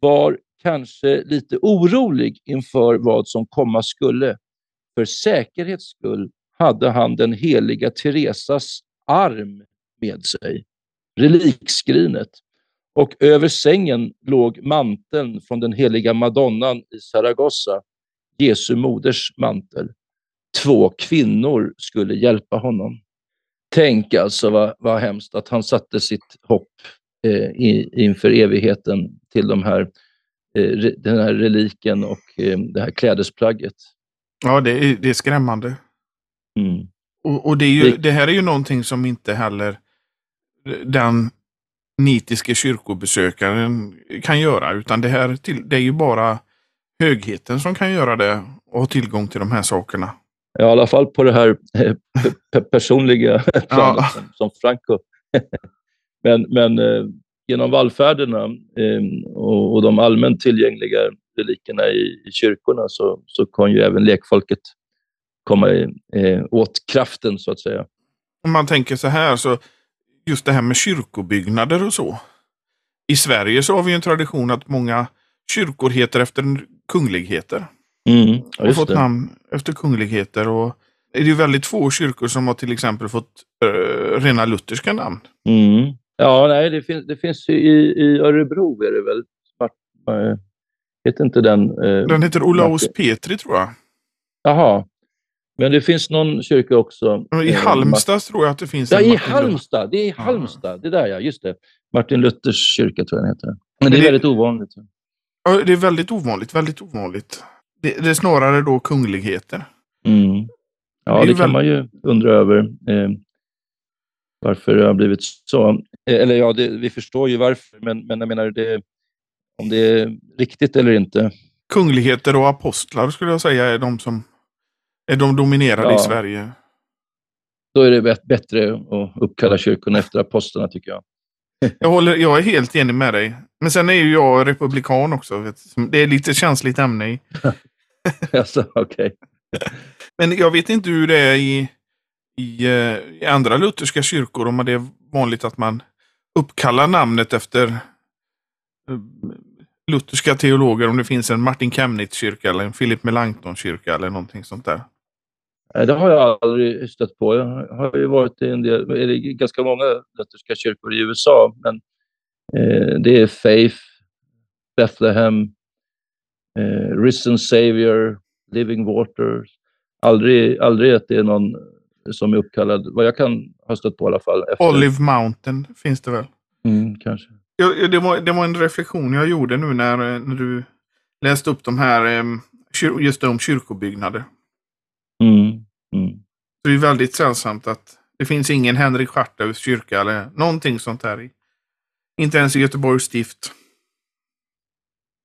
var kanske lite orolig inför vad som komma skulle. För säkerhets skull hade han den heliga Teresas arm med sig, relikskrinet. Och över sängen låg manteln från den heliga madonnan i Saragossa, Jesu moders mantel. Två kvinnor skulle hjälpa honom. Tänk alltså vad, vad hemskt att han satte sitt hopp eh, i, inför evigheten till de här, eh, den här reliken och eh, det här klädesplagget. Ja, det är, det är skrämmande. Mm. Och, och det, ju, det... här är ju någonting som inte heller den nitiske kyrkobesökaren kan göra, utan det här det är ju bara högheten som kan göra det och ha tillgång till de här sakerna. Ja, I alla fall på det här eh, personliga planet som, som Franco. men men eh, genom vallfärderna eh, och, och, de allmänt tillgängliga relikerna i, i kyrkorna så, så kom ju även lekfolket komma eh, åt kraften så att säga. Om man tänker så här, så just det här med kyrkobyggnader och så. I Sverige så har vi en tradition att många kyrkor heter efter kungligheter. Mm, ja, och fått det. namn efter kungligheter. Och det är ju väldigt få kyrkor som har till exempel fått uh, rena lutherska namn. Mm. Ja, nej, det finns, det finns i, i Örebro är det väl. Äh, heter inte den? Uh, den heter Olaus Petri tror jag. Jaha, men det finns någon kyrka också. I eh, Halmstad tror jag att det finns. Ja, i Halmstad. Det är i Halmstad. Det där ja, just det. Martin Luthers kyrka tror jag den heter. Men det är väldigt ovanligt. Ja, det är väldigt ovanligt. Väldigt ovanligt. Det, det är snarare då kungligheter. Mm. Ja, det, det kan väl... man ju undra över. Eh, varför det har blivit så. Eh, eller ja, det, vi förstår ju varför, men, men jag menar det, om det är riktigt eller inte. Kungligheter och apostlar skulle jag säga är de som är de dominerade ja. i Sverige? Då är det bättre att uppkalla kyrkorna efter apostlarna tycker jag. jag, håller, jag är helt enig med dig. Men sen är ju jag republikan också. Det är lite känsligt ämne i. alltså, okay. Men jag vet inte hur det är i, i, eh, i, andra lutherska kyrkor. Om det är vanligt att man uppkallar namnet efter lutherska teologer. Om det finns en Martin Chemnitz-kyrka eller en Philip Melanchthon-kyrka eller någonting sånt där. Det har jag aldrig stött på. Jag har ju varit i en del, eller ganska många lutherska kyrkor i USA, men eh, det är Faith, Bethlehem, eh, Risen Savior, Living Water. Aldrig, aldrig att det är någon som är uppkallad, vad jag kan ha stött på i alla fall. Efter. Olive Mountain finns det väl? Mm, kanske. Ja, det, var, det var en reflektion jag gjorde nu när, när du läste upp de här, eh, just om kyrkobyggnader. Mm. Mm. Det är väldigt sällsamt att det finns ingen Henrik Schartaus kyrka eller någonting sånt här. I. Inte ens i Göteborgs stift.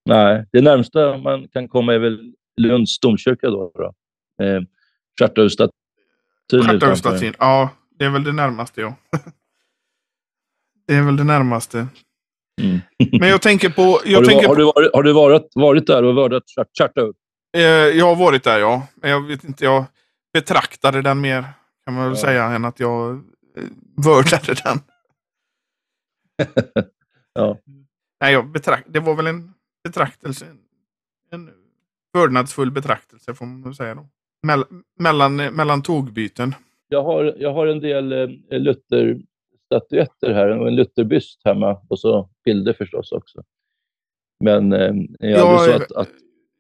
Nej, det närmsta man kan komma är väl Lunds domkyrka då. då. Eh, Schartaus-statyn. Ja, det är väl det närmaste ja. det är väl det närmaste. Mm. Men jag tänker på... Jag har, du, tänker har, du varit, har du varit, varit där och vördat Chartaus? Eh, jag har varit där, ja. Men jag vet inte, jag betraktade den mer, kan man väl ja. säga, än att jag vördade den. ja. Nej, jag betrakt, det var väl en betraktelse. En vördnadsfull betraktelse får man säga då. Mell, mellan, mellan tågbyten. Jag har, jag har en del eh, Luther-statyetter här och en Lutherbyst hemma och så bilder förstås också. Men eh, är ja, så att, att...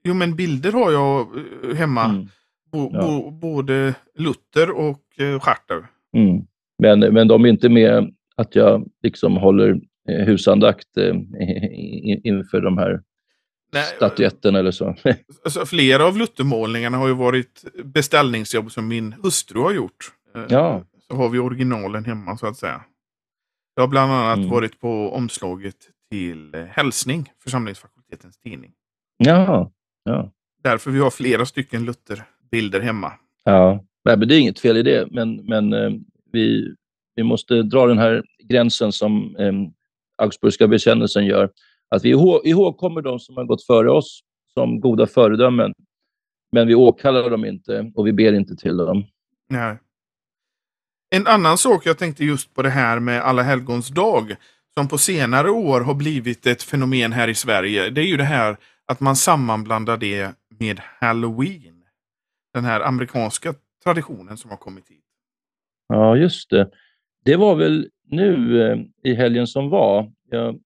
Jo, men bilder har jag eh, hemma. Mm. Bo, ja. bo, både Luther och eh, Schartau. Mm. Men, men de är inte med att jag liksom håller eh, husandakt eh, inför de här Nej, statyetterna eller så. alltså, flera av Luthermålningarna har ju varit beställningsjobb som min hustru har gjort. Eh, ja. Så har vi originalen hemma så att säga. Jag har bland annat mm. varit på omslaget till Hälsning, församlingsfakultetens tidning. Ja, ja. Därför vi har flera stycken Lutherbilder hemma. Ja, Nej, men det är inget fel i det, men, men eh, vi, vi måste dra den här gränsen som eh, Augsburgska bekännelsen gör. Att vi ihågkommer de som har gått före oss som goda föredömen, men vi åkallar dem inte och vi ber inte till dem. Nej. En annan sak jag tänkte just på det här med Alla helgons dag, som på senare år har blivit ett fenomen här i Sverige, det är ju det här att man sammanblandar det med Halloween. Den här amerikanska traditionen som har kommit hit. Ja, just det. Det var väl nu eh, i helgen som var. Jag,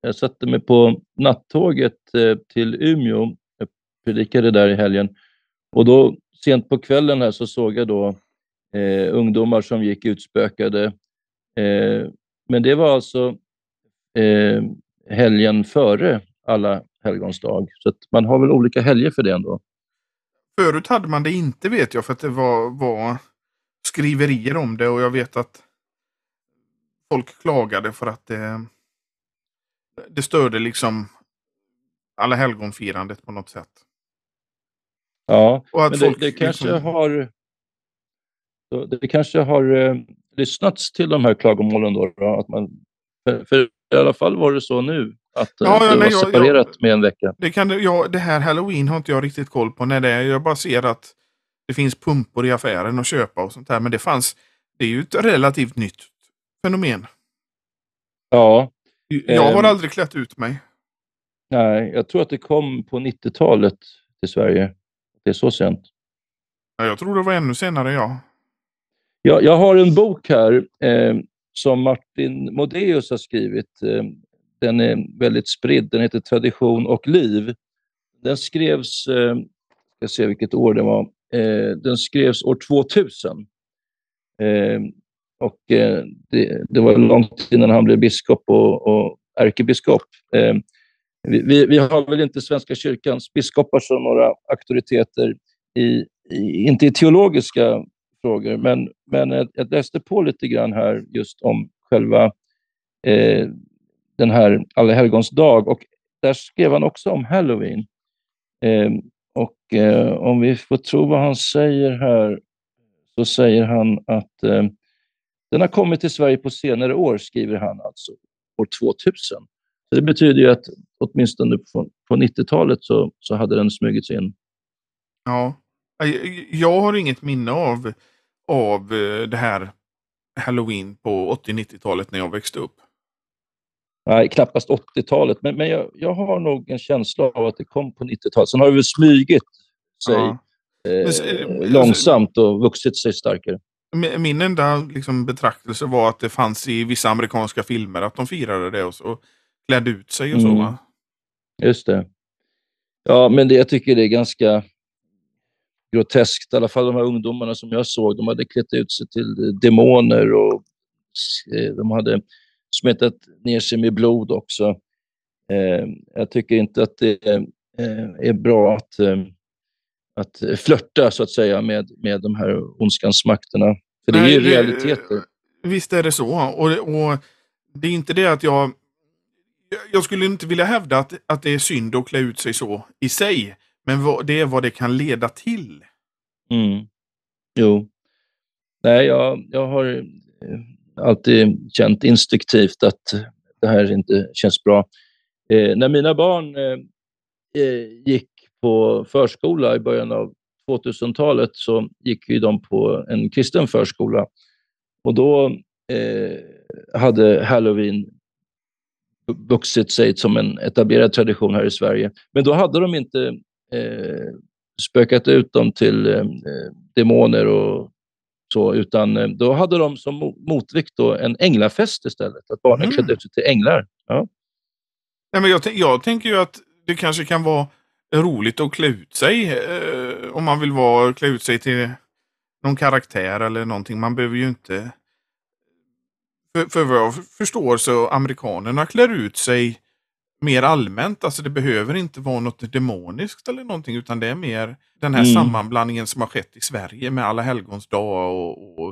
jag satte mig på nattåget eh, till Umeå. Jag predikade där i helgen. Och då sent på kvällen här så såg jag då eh, ungdomar som gick utspökade. Eh, men det var alltså eh, helgen före alla helgons dag. Så man har väl olika helger för det ändå. Förut hade man det inte vet jag för att det var, var skriverier om det och jag vet att folk klagade för att det, det störde liksom alla helgonfirandet på något sätt. Ja, men det, det kanske liksom... har det kanske har eh, lyssnats till de här klagomålen då, då att man, för, för, i alla fall var det så nu att ja, ja, det var separerat jag, med en vecka. Det, kan, ja, det här halloween har inte jag riktigt koll på när det är. Jag bara ser att det finns pumpor i affären att köpa och sånt där. Men det fanns, det är ju ett relativt nytt fenomen. Ja. Jag har eh, aldrig klätt ut mig. Nej, jag tror att det kom på 90-talet till Sverige. Det är så sent. Ja, jag tror det var ännu senare, ja. Jag, jag har en bok här eh, som Martin Modéus har skrivit. Eh, den är väldigt spridd. Den heter Tradition och liv. Den skrevs, eh, ska se vilket år det var, eh, den skrevs år 2000. Eh, och eh, det, det, var långt innan han blev biskop och, och ärkebiskop. Eh, vi, vi, har väl inte Svenska kyrkans biskopar som några auktoriteter, i, i, inte i teologiska frågor, men, men jag läste på lite grann här just om själva eh, den här Alla helgons dag och där skrev han också om Halloween. Eh, och eh, om vi får tro vad han säger här så säger han att eh, den har kommit till Sverige på senare år, skriver han alltså, år 2000. Så det betyder ju att åtminstone på, på 90-talet så, så hade den smugits in. Ja, jag har inget minne av, av eh, det här Halloween på 80-90-talet när jag växte upp. Nej, knappast 80-talet, men, men jag, jag har nog en känsla av att det kom på 90-talet. Sen har det väl smygit sig ja. eh, men, långsamt och vuxit sig starkare. Min enda liksom, betraktelse var att det fanns i vissa amerikanska filmer att de firade det och så klädde ut sig och så. Mm. Just det. Ja, men det, jag tycker det är ganska groteskt. I alla fall de här ungdomarna som jag såg, de hade klätt ut sig till demoner och eh, de hade smetat ner sig med blod också. Eh, jag tycker inte att det eh, är bra att, eh, att flörta så att säga med, med de här ondskans makterna. För det Nej, är ju realiteter. Visst är det så. Och, och det är inte det att jag... Jag skulle inte vilja hävda att, att det är synd att klä ut sig så i sig. Men vad, det är vad det kan leda till. Mm. Jo. Nej, jag, jag har eh, alltid känt instinktivt att det här inte känns bra. Eh, när mina barn eh, eh gick på förskola i början av 2000-talet så gick ju de på en kristen förskola. Och då eh, hade halloween vuxit sig som en etablerad tradition här i Sverige. Men då hade de inte eh, spökat ut dem till eh, demoner och så, utan eh, då hade de som motvikt då en änglafest istället. Att barnen mm. klädde ut sig till änglar. Ja. Nej, men jag, jag tänker ju att det kanske kan vara roligt att klä ut sig. Eh, om man vill vara, klä ut sig till någon karaktär eller någonting. Man behöver ju inte... För, för vad jag förstår så amerikanerna klär ut sig mer allmänt. Alltså det behöver inte vara något demoniskt eller någonting utan det är mer den här mm. sammanblandningen som har skett i Sverige med alla helgons dag och, och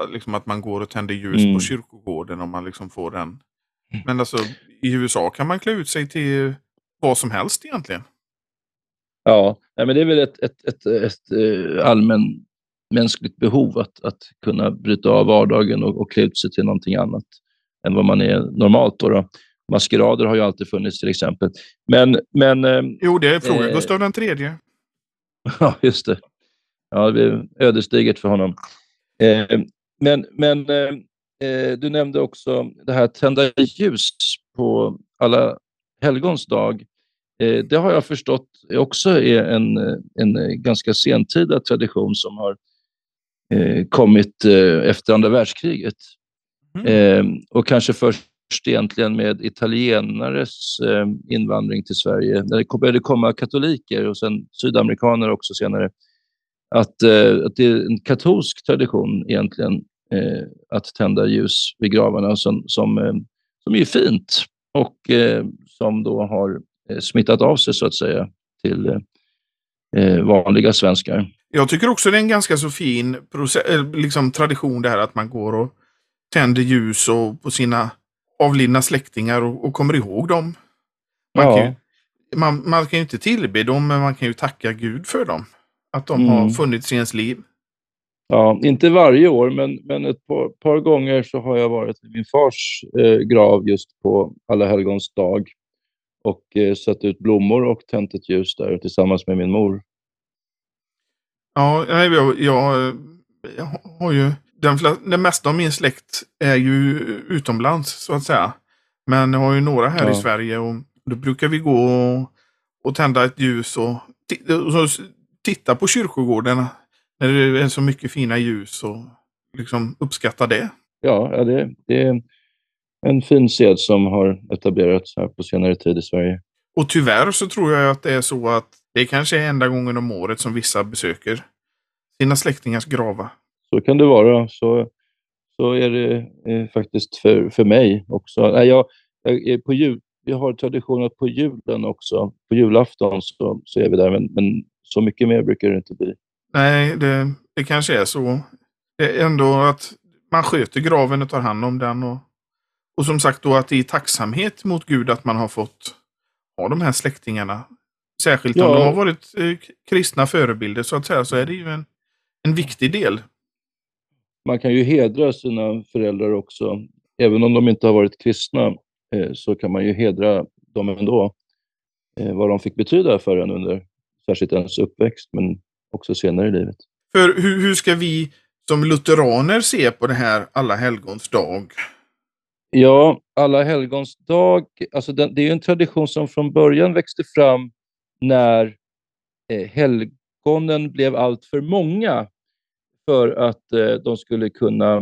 eh, liksom att man går och tänder ljus mm. på kyrkogården om man liksom får den. Mm. Men alltså i USA kan man klä ut sig till vad som helst egentligen. Ja, men det är väl ett, ett, ett, ett eh, allmän mänskligt behov att, att kunna bryta av vardagen och, och klä ut sig till någonting annat än vad man är normalt. Då, då. Maskerader har ju alltid funnits till exempel. Men, men, eh, jo, det är från eh, Gustav den tredje. Ja, just det. Ja, det är ödesdigert för honom. Eh, men men eh, eh, du nämnde också det här tända ljus på alla helgons dag. Eh, det har jag förstått också är en, en ganska sentida tradition som har eh, kommit efter andra världskriget. Mm. och kanske först egentligen med italienares eh, invandring till Sverige. När det började komma katoliker och sen sydamerikaner också senare. Att, eh, att det är en katolsk tradition egentligen eh, att tända ljus vid gravarna som, som, som är fint och som då har smittat av sig så att säga till vanliga svenskar. Jag tycker också det är en ganska så fin liksom, tradition det här att man går och tänder ljus och på sina avlidna släktingar och, och kommer ihåg dem. Man, ja. kan ju, man, man, kan ju inte tillbe dem, men man kan ju tacka Gud för dem. Att de mm. har funnits i ens liv. Ja, inte varje år, men, men ett par, par gånger så har jag varit vid min fars eh, grav just på Alla helgons dag och eh, satt ut blommor och tänt ett ljus där tillsammans med min mor. Ja, jag, jag, jag har ju... Den, den mesta av min släkt är ju utomlands så att säga. Men jag har ju några här ja. i Sverige och då brukar vi gå och, och tända ett ljus och, och titta på kyrkogården när det är så mycket fina ljus och liksom uppskatta det. Ja, det, det, en fin sed som har etablerats här på senare tid i Sverige. Och tyvärr så tror jag att det är så att det kanske är enda gången om året som vissa besöker sina släktingars gravar. Så kan det vara. Så, så är det eh, faktiskt för, för mig också. Nej, jag, jag, på jul, vi har tradition att på julen också, på julafton så, så är vi där, men, men så mycket mer brukar det inte bli. Nej, det, det kanske är så. Det är ändå att man sköter graven och tar hand om den och och som sagt då att det är tacksamhet mot Gud att man har fått ha de här släktingarna. Särskilt ja. om de har varit eh, kristna förebilder så att säga, så är det ju en, en viktig del. Man kan ju hedra sina föräldrar också. Även om de inte har varit kristna eh, så kan man ju hedra dem ändå. Eh, vad de fick betyda för en under särskilt ens uppväxt, men också senare i livet. För hur, hur ska vi som lutheraner se på det här alla helgons dag? Ja, alla helgons dag, alltså det, det är en tradition som från början växte fram när eh, helgonen blev allt för många för att eh, de skulle kunna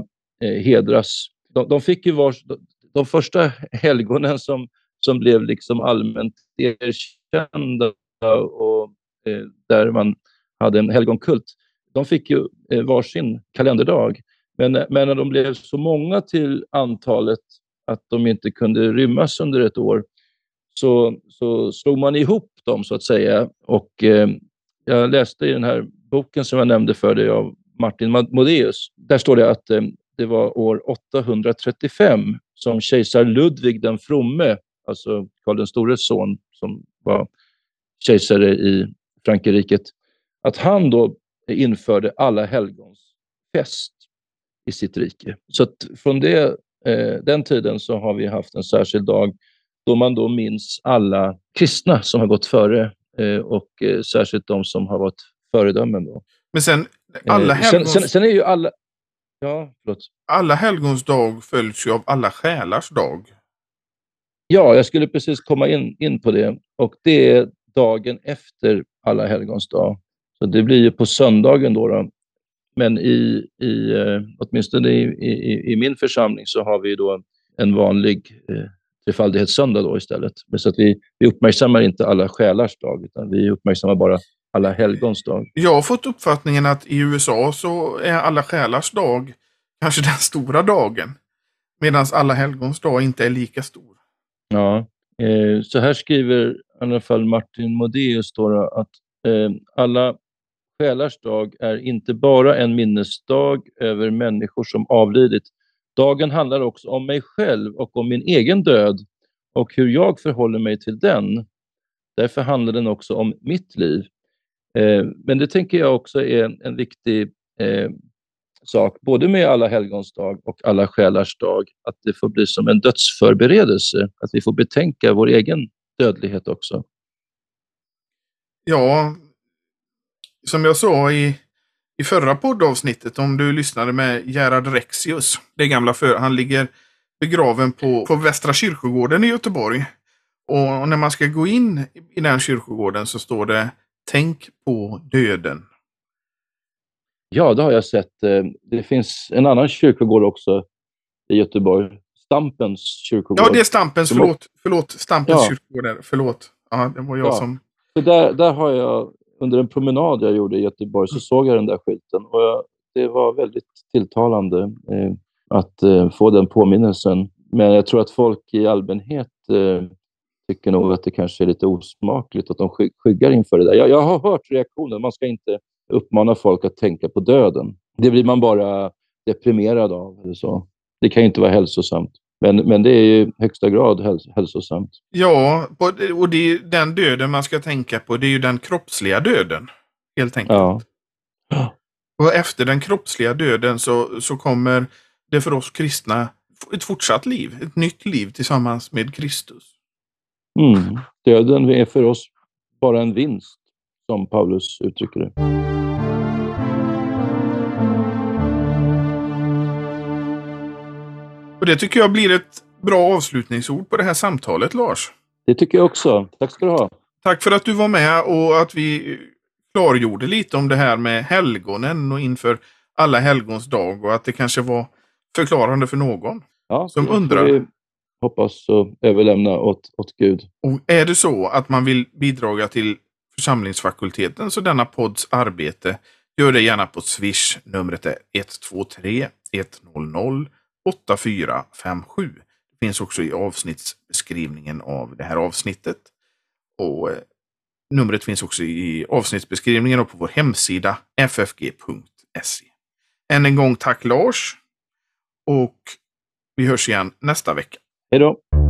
eh, hedras. De, de, fick ju vars, de, de första helgonen som, som blev liksom allmänt erkända och eh, där man hade en helgonkult, de fick ju eh, varsin kalenderdag. Men, men när de blev så många till antalet att de inte kunde rymmas under ett år så, så slog man ihop dem så att säga. Och eh, jag läste i den här boken som jag nämnde för dig av Martin Modéus. Där står det att eh, det var år 835 som kejsar Ludvig den fromme, alltså Karl den stores son som var kejsare i Frankrike, att han då införde alla helgons fest i sitt rike. Så att från det, eh, den tiden så har vi haft en särskild dag då man då minns alla kristna som har gått före eh, och eh, särskilt de som har varit föredömen. Då. Men sen, alla helgons... sen, sen, sen, är ju alla... Ja, förlåt. Alla helgons dag följs ju av alla själars dag. Ja, jag skulle precis komma in, in på det. Och det är dagen efter alla helgons dag. Så det blir ju på söndagen då. då. Men i, i, eh, åtminstone i, i, i min församling så har vi då en vanlig eh, trefaldighetssöndag då istället. Så att vi, vi uppmärksammar inte alla själars dag, utan vi uppmärksammar bara alla helgons dag. Jag har fått uppfattningen att i USA så är alla själars dag kanske den stora dagen. Medan alla helgons dag inte är lika stor. Ja, eh, så här skriver i alla fall Martin Modéus då att eh, alla själars dag är inte bara en minnesdag över människor som avlidit. Dagen handlar också om mig själv och om min egen död och hur jag förhåller mig till den. Därför handlar den också om mitt liv. Eh, men det tänker jag också är en viktig eh, sak, både med alla helgons dag och alla själars dag, att det får bli som en dödsförberedelse, att vi får betänka vår egen dödlighet också. Ja, som jag sa i, i förra poddavsnittet, om du lyssnade med Gerhard Rexius, det gamla för, han ligger begraven på, på Västra kyrkogården i Göteborg. Och när man ska gå in i den kyrkogården så står det Tänk på döden. Ja, det har jag sett. Eh, det finns en annan kyrkogård också i Göteborg. Stampens kyrkogård. Ja, det är Stampens. Förlåt. Förlåt. Stampens ja. kyrkogård. Förlåt. Ja, det var jag ja. som... Så där, där har jag, under en promenad jag gjorde i Göteborg, så mm. såg jag den där skylten. Och jag, det var väldigt tilltalande eh, att eh, få den påminnelsen. Men jag tror att folk i allmänhet eh, tycker nog att det kanske är lite osmakligt att de skyggar inför det där. Jag, jag har hört reaktionen. Man ska inte uppmana folk att tänka på döden. Det blir man bara deprimerad av. Eller så. Det kan ju inte vara hälsosamt. Men, men det är i högsta grad häls hälsosamt. Ja, och det är den döden man ska tänka på. Det är ju den kroppsliga döden. Helt enkelt. Ja. Och efter den kroppsliga döden så, så kommer det för oss kristna ett fortsatt liv. Ett nytt liv tillsammans med Kristus. Mm. Döden är för oss bara en vinst, som Paulus uttrycker det. Och Det tycker jag blir ett bra avslutningsord på det här samtalet, Lars. Det tycker jag också. Tack ska du ha. Tack för att du var med och att vi klargjorde lite om det här med helgonen och inför alla helgons dag och att det kanske var förklarande för någon ja, som undrar. Vi hoppas och överlämna åt, åt Gud. Och är det så att man vill bidra till församlingsfakulteten så denna podds arbete, gör det gärna på Swish. Numret är 123 100 8457. Det finns också i avsnittsbeskrivningen av det här avsnittet. Och eh, Numret finns också i avsnittsbeskrivningen och på vår hemsida ffg.se. Än en gång tack Lars. Och vi hörs igen nästa vecka. Hej då!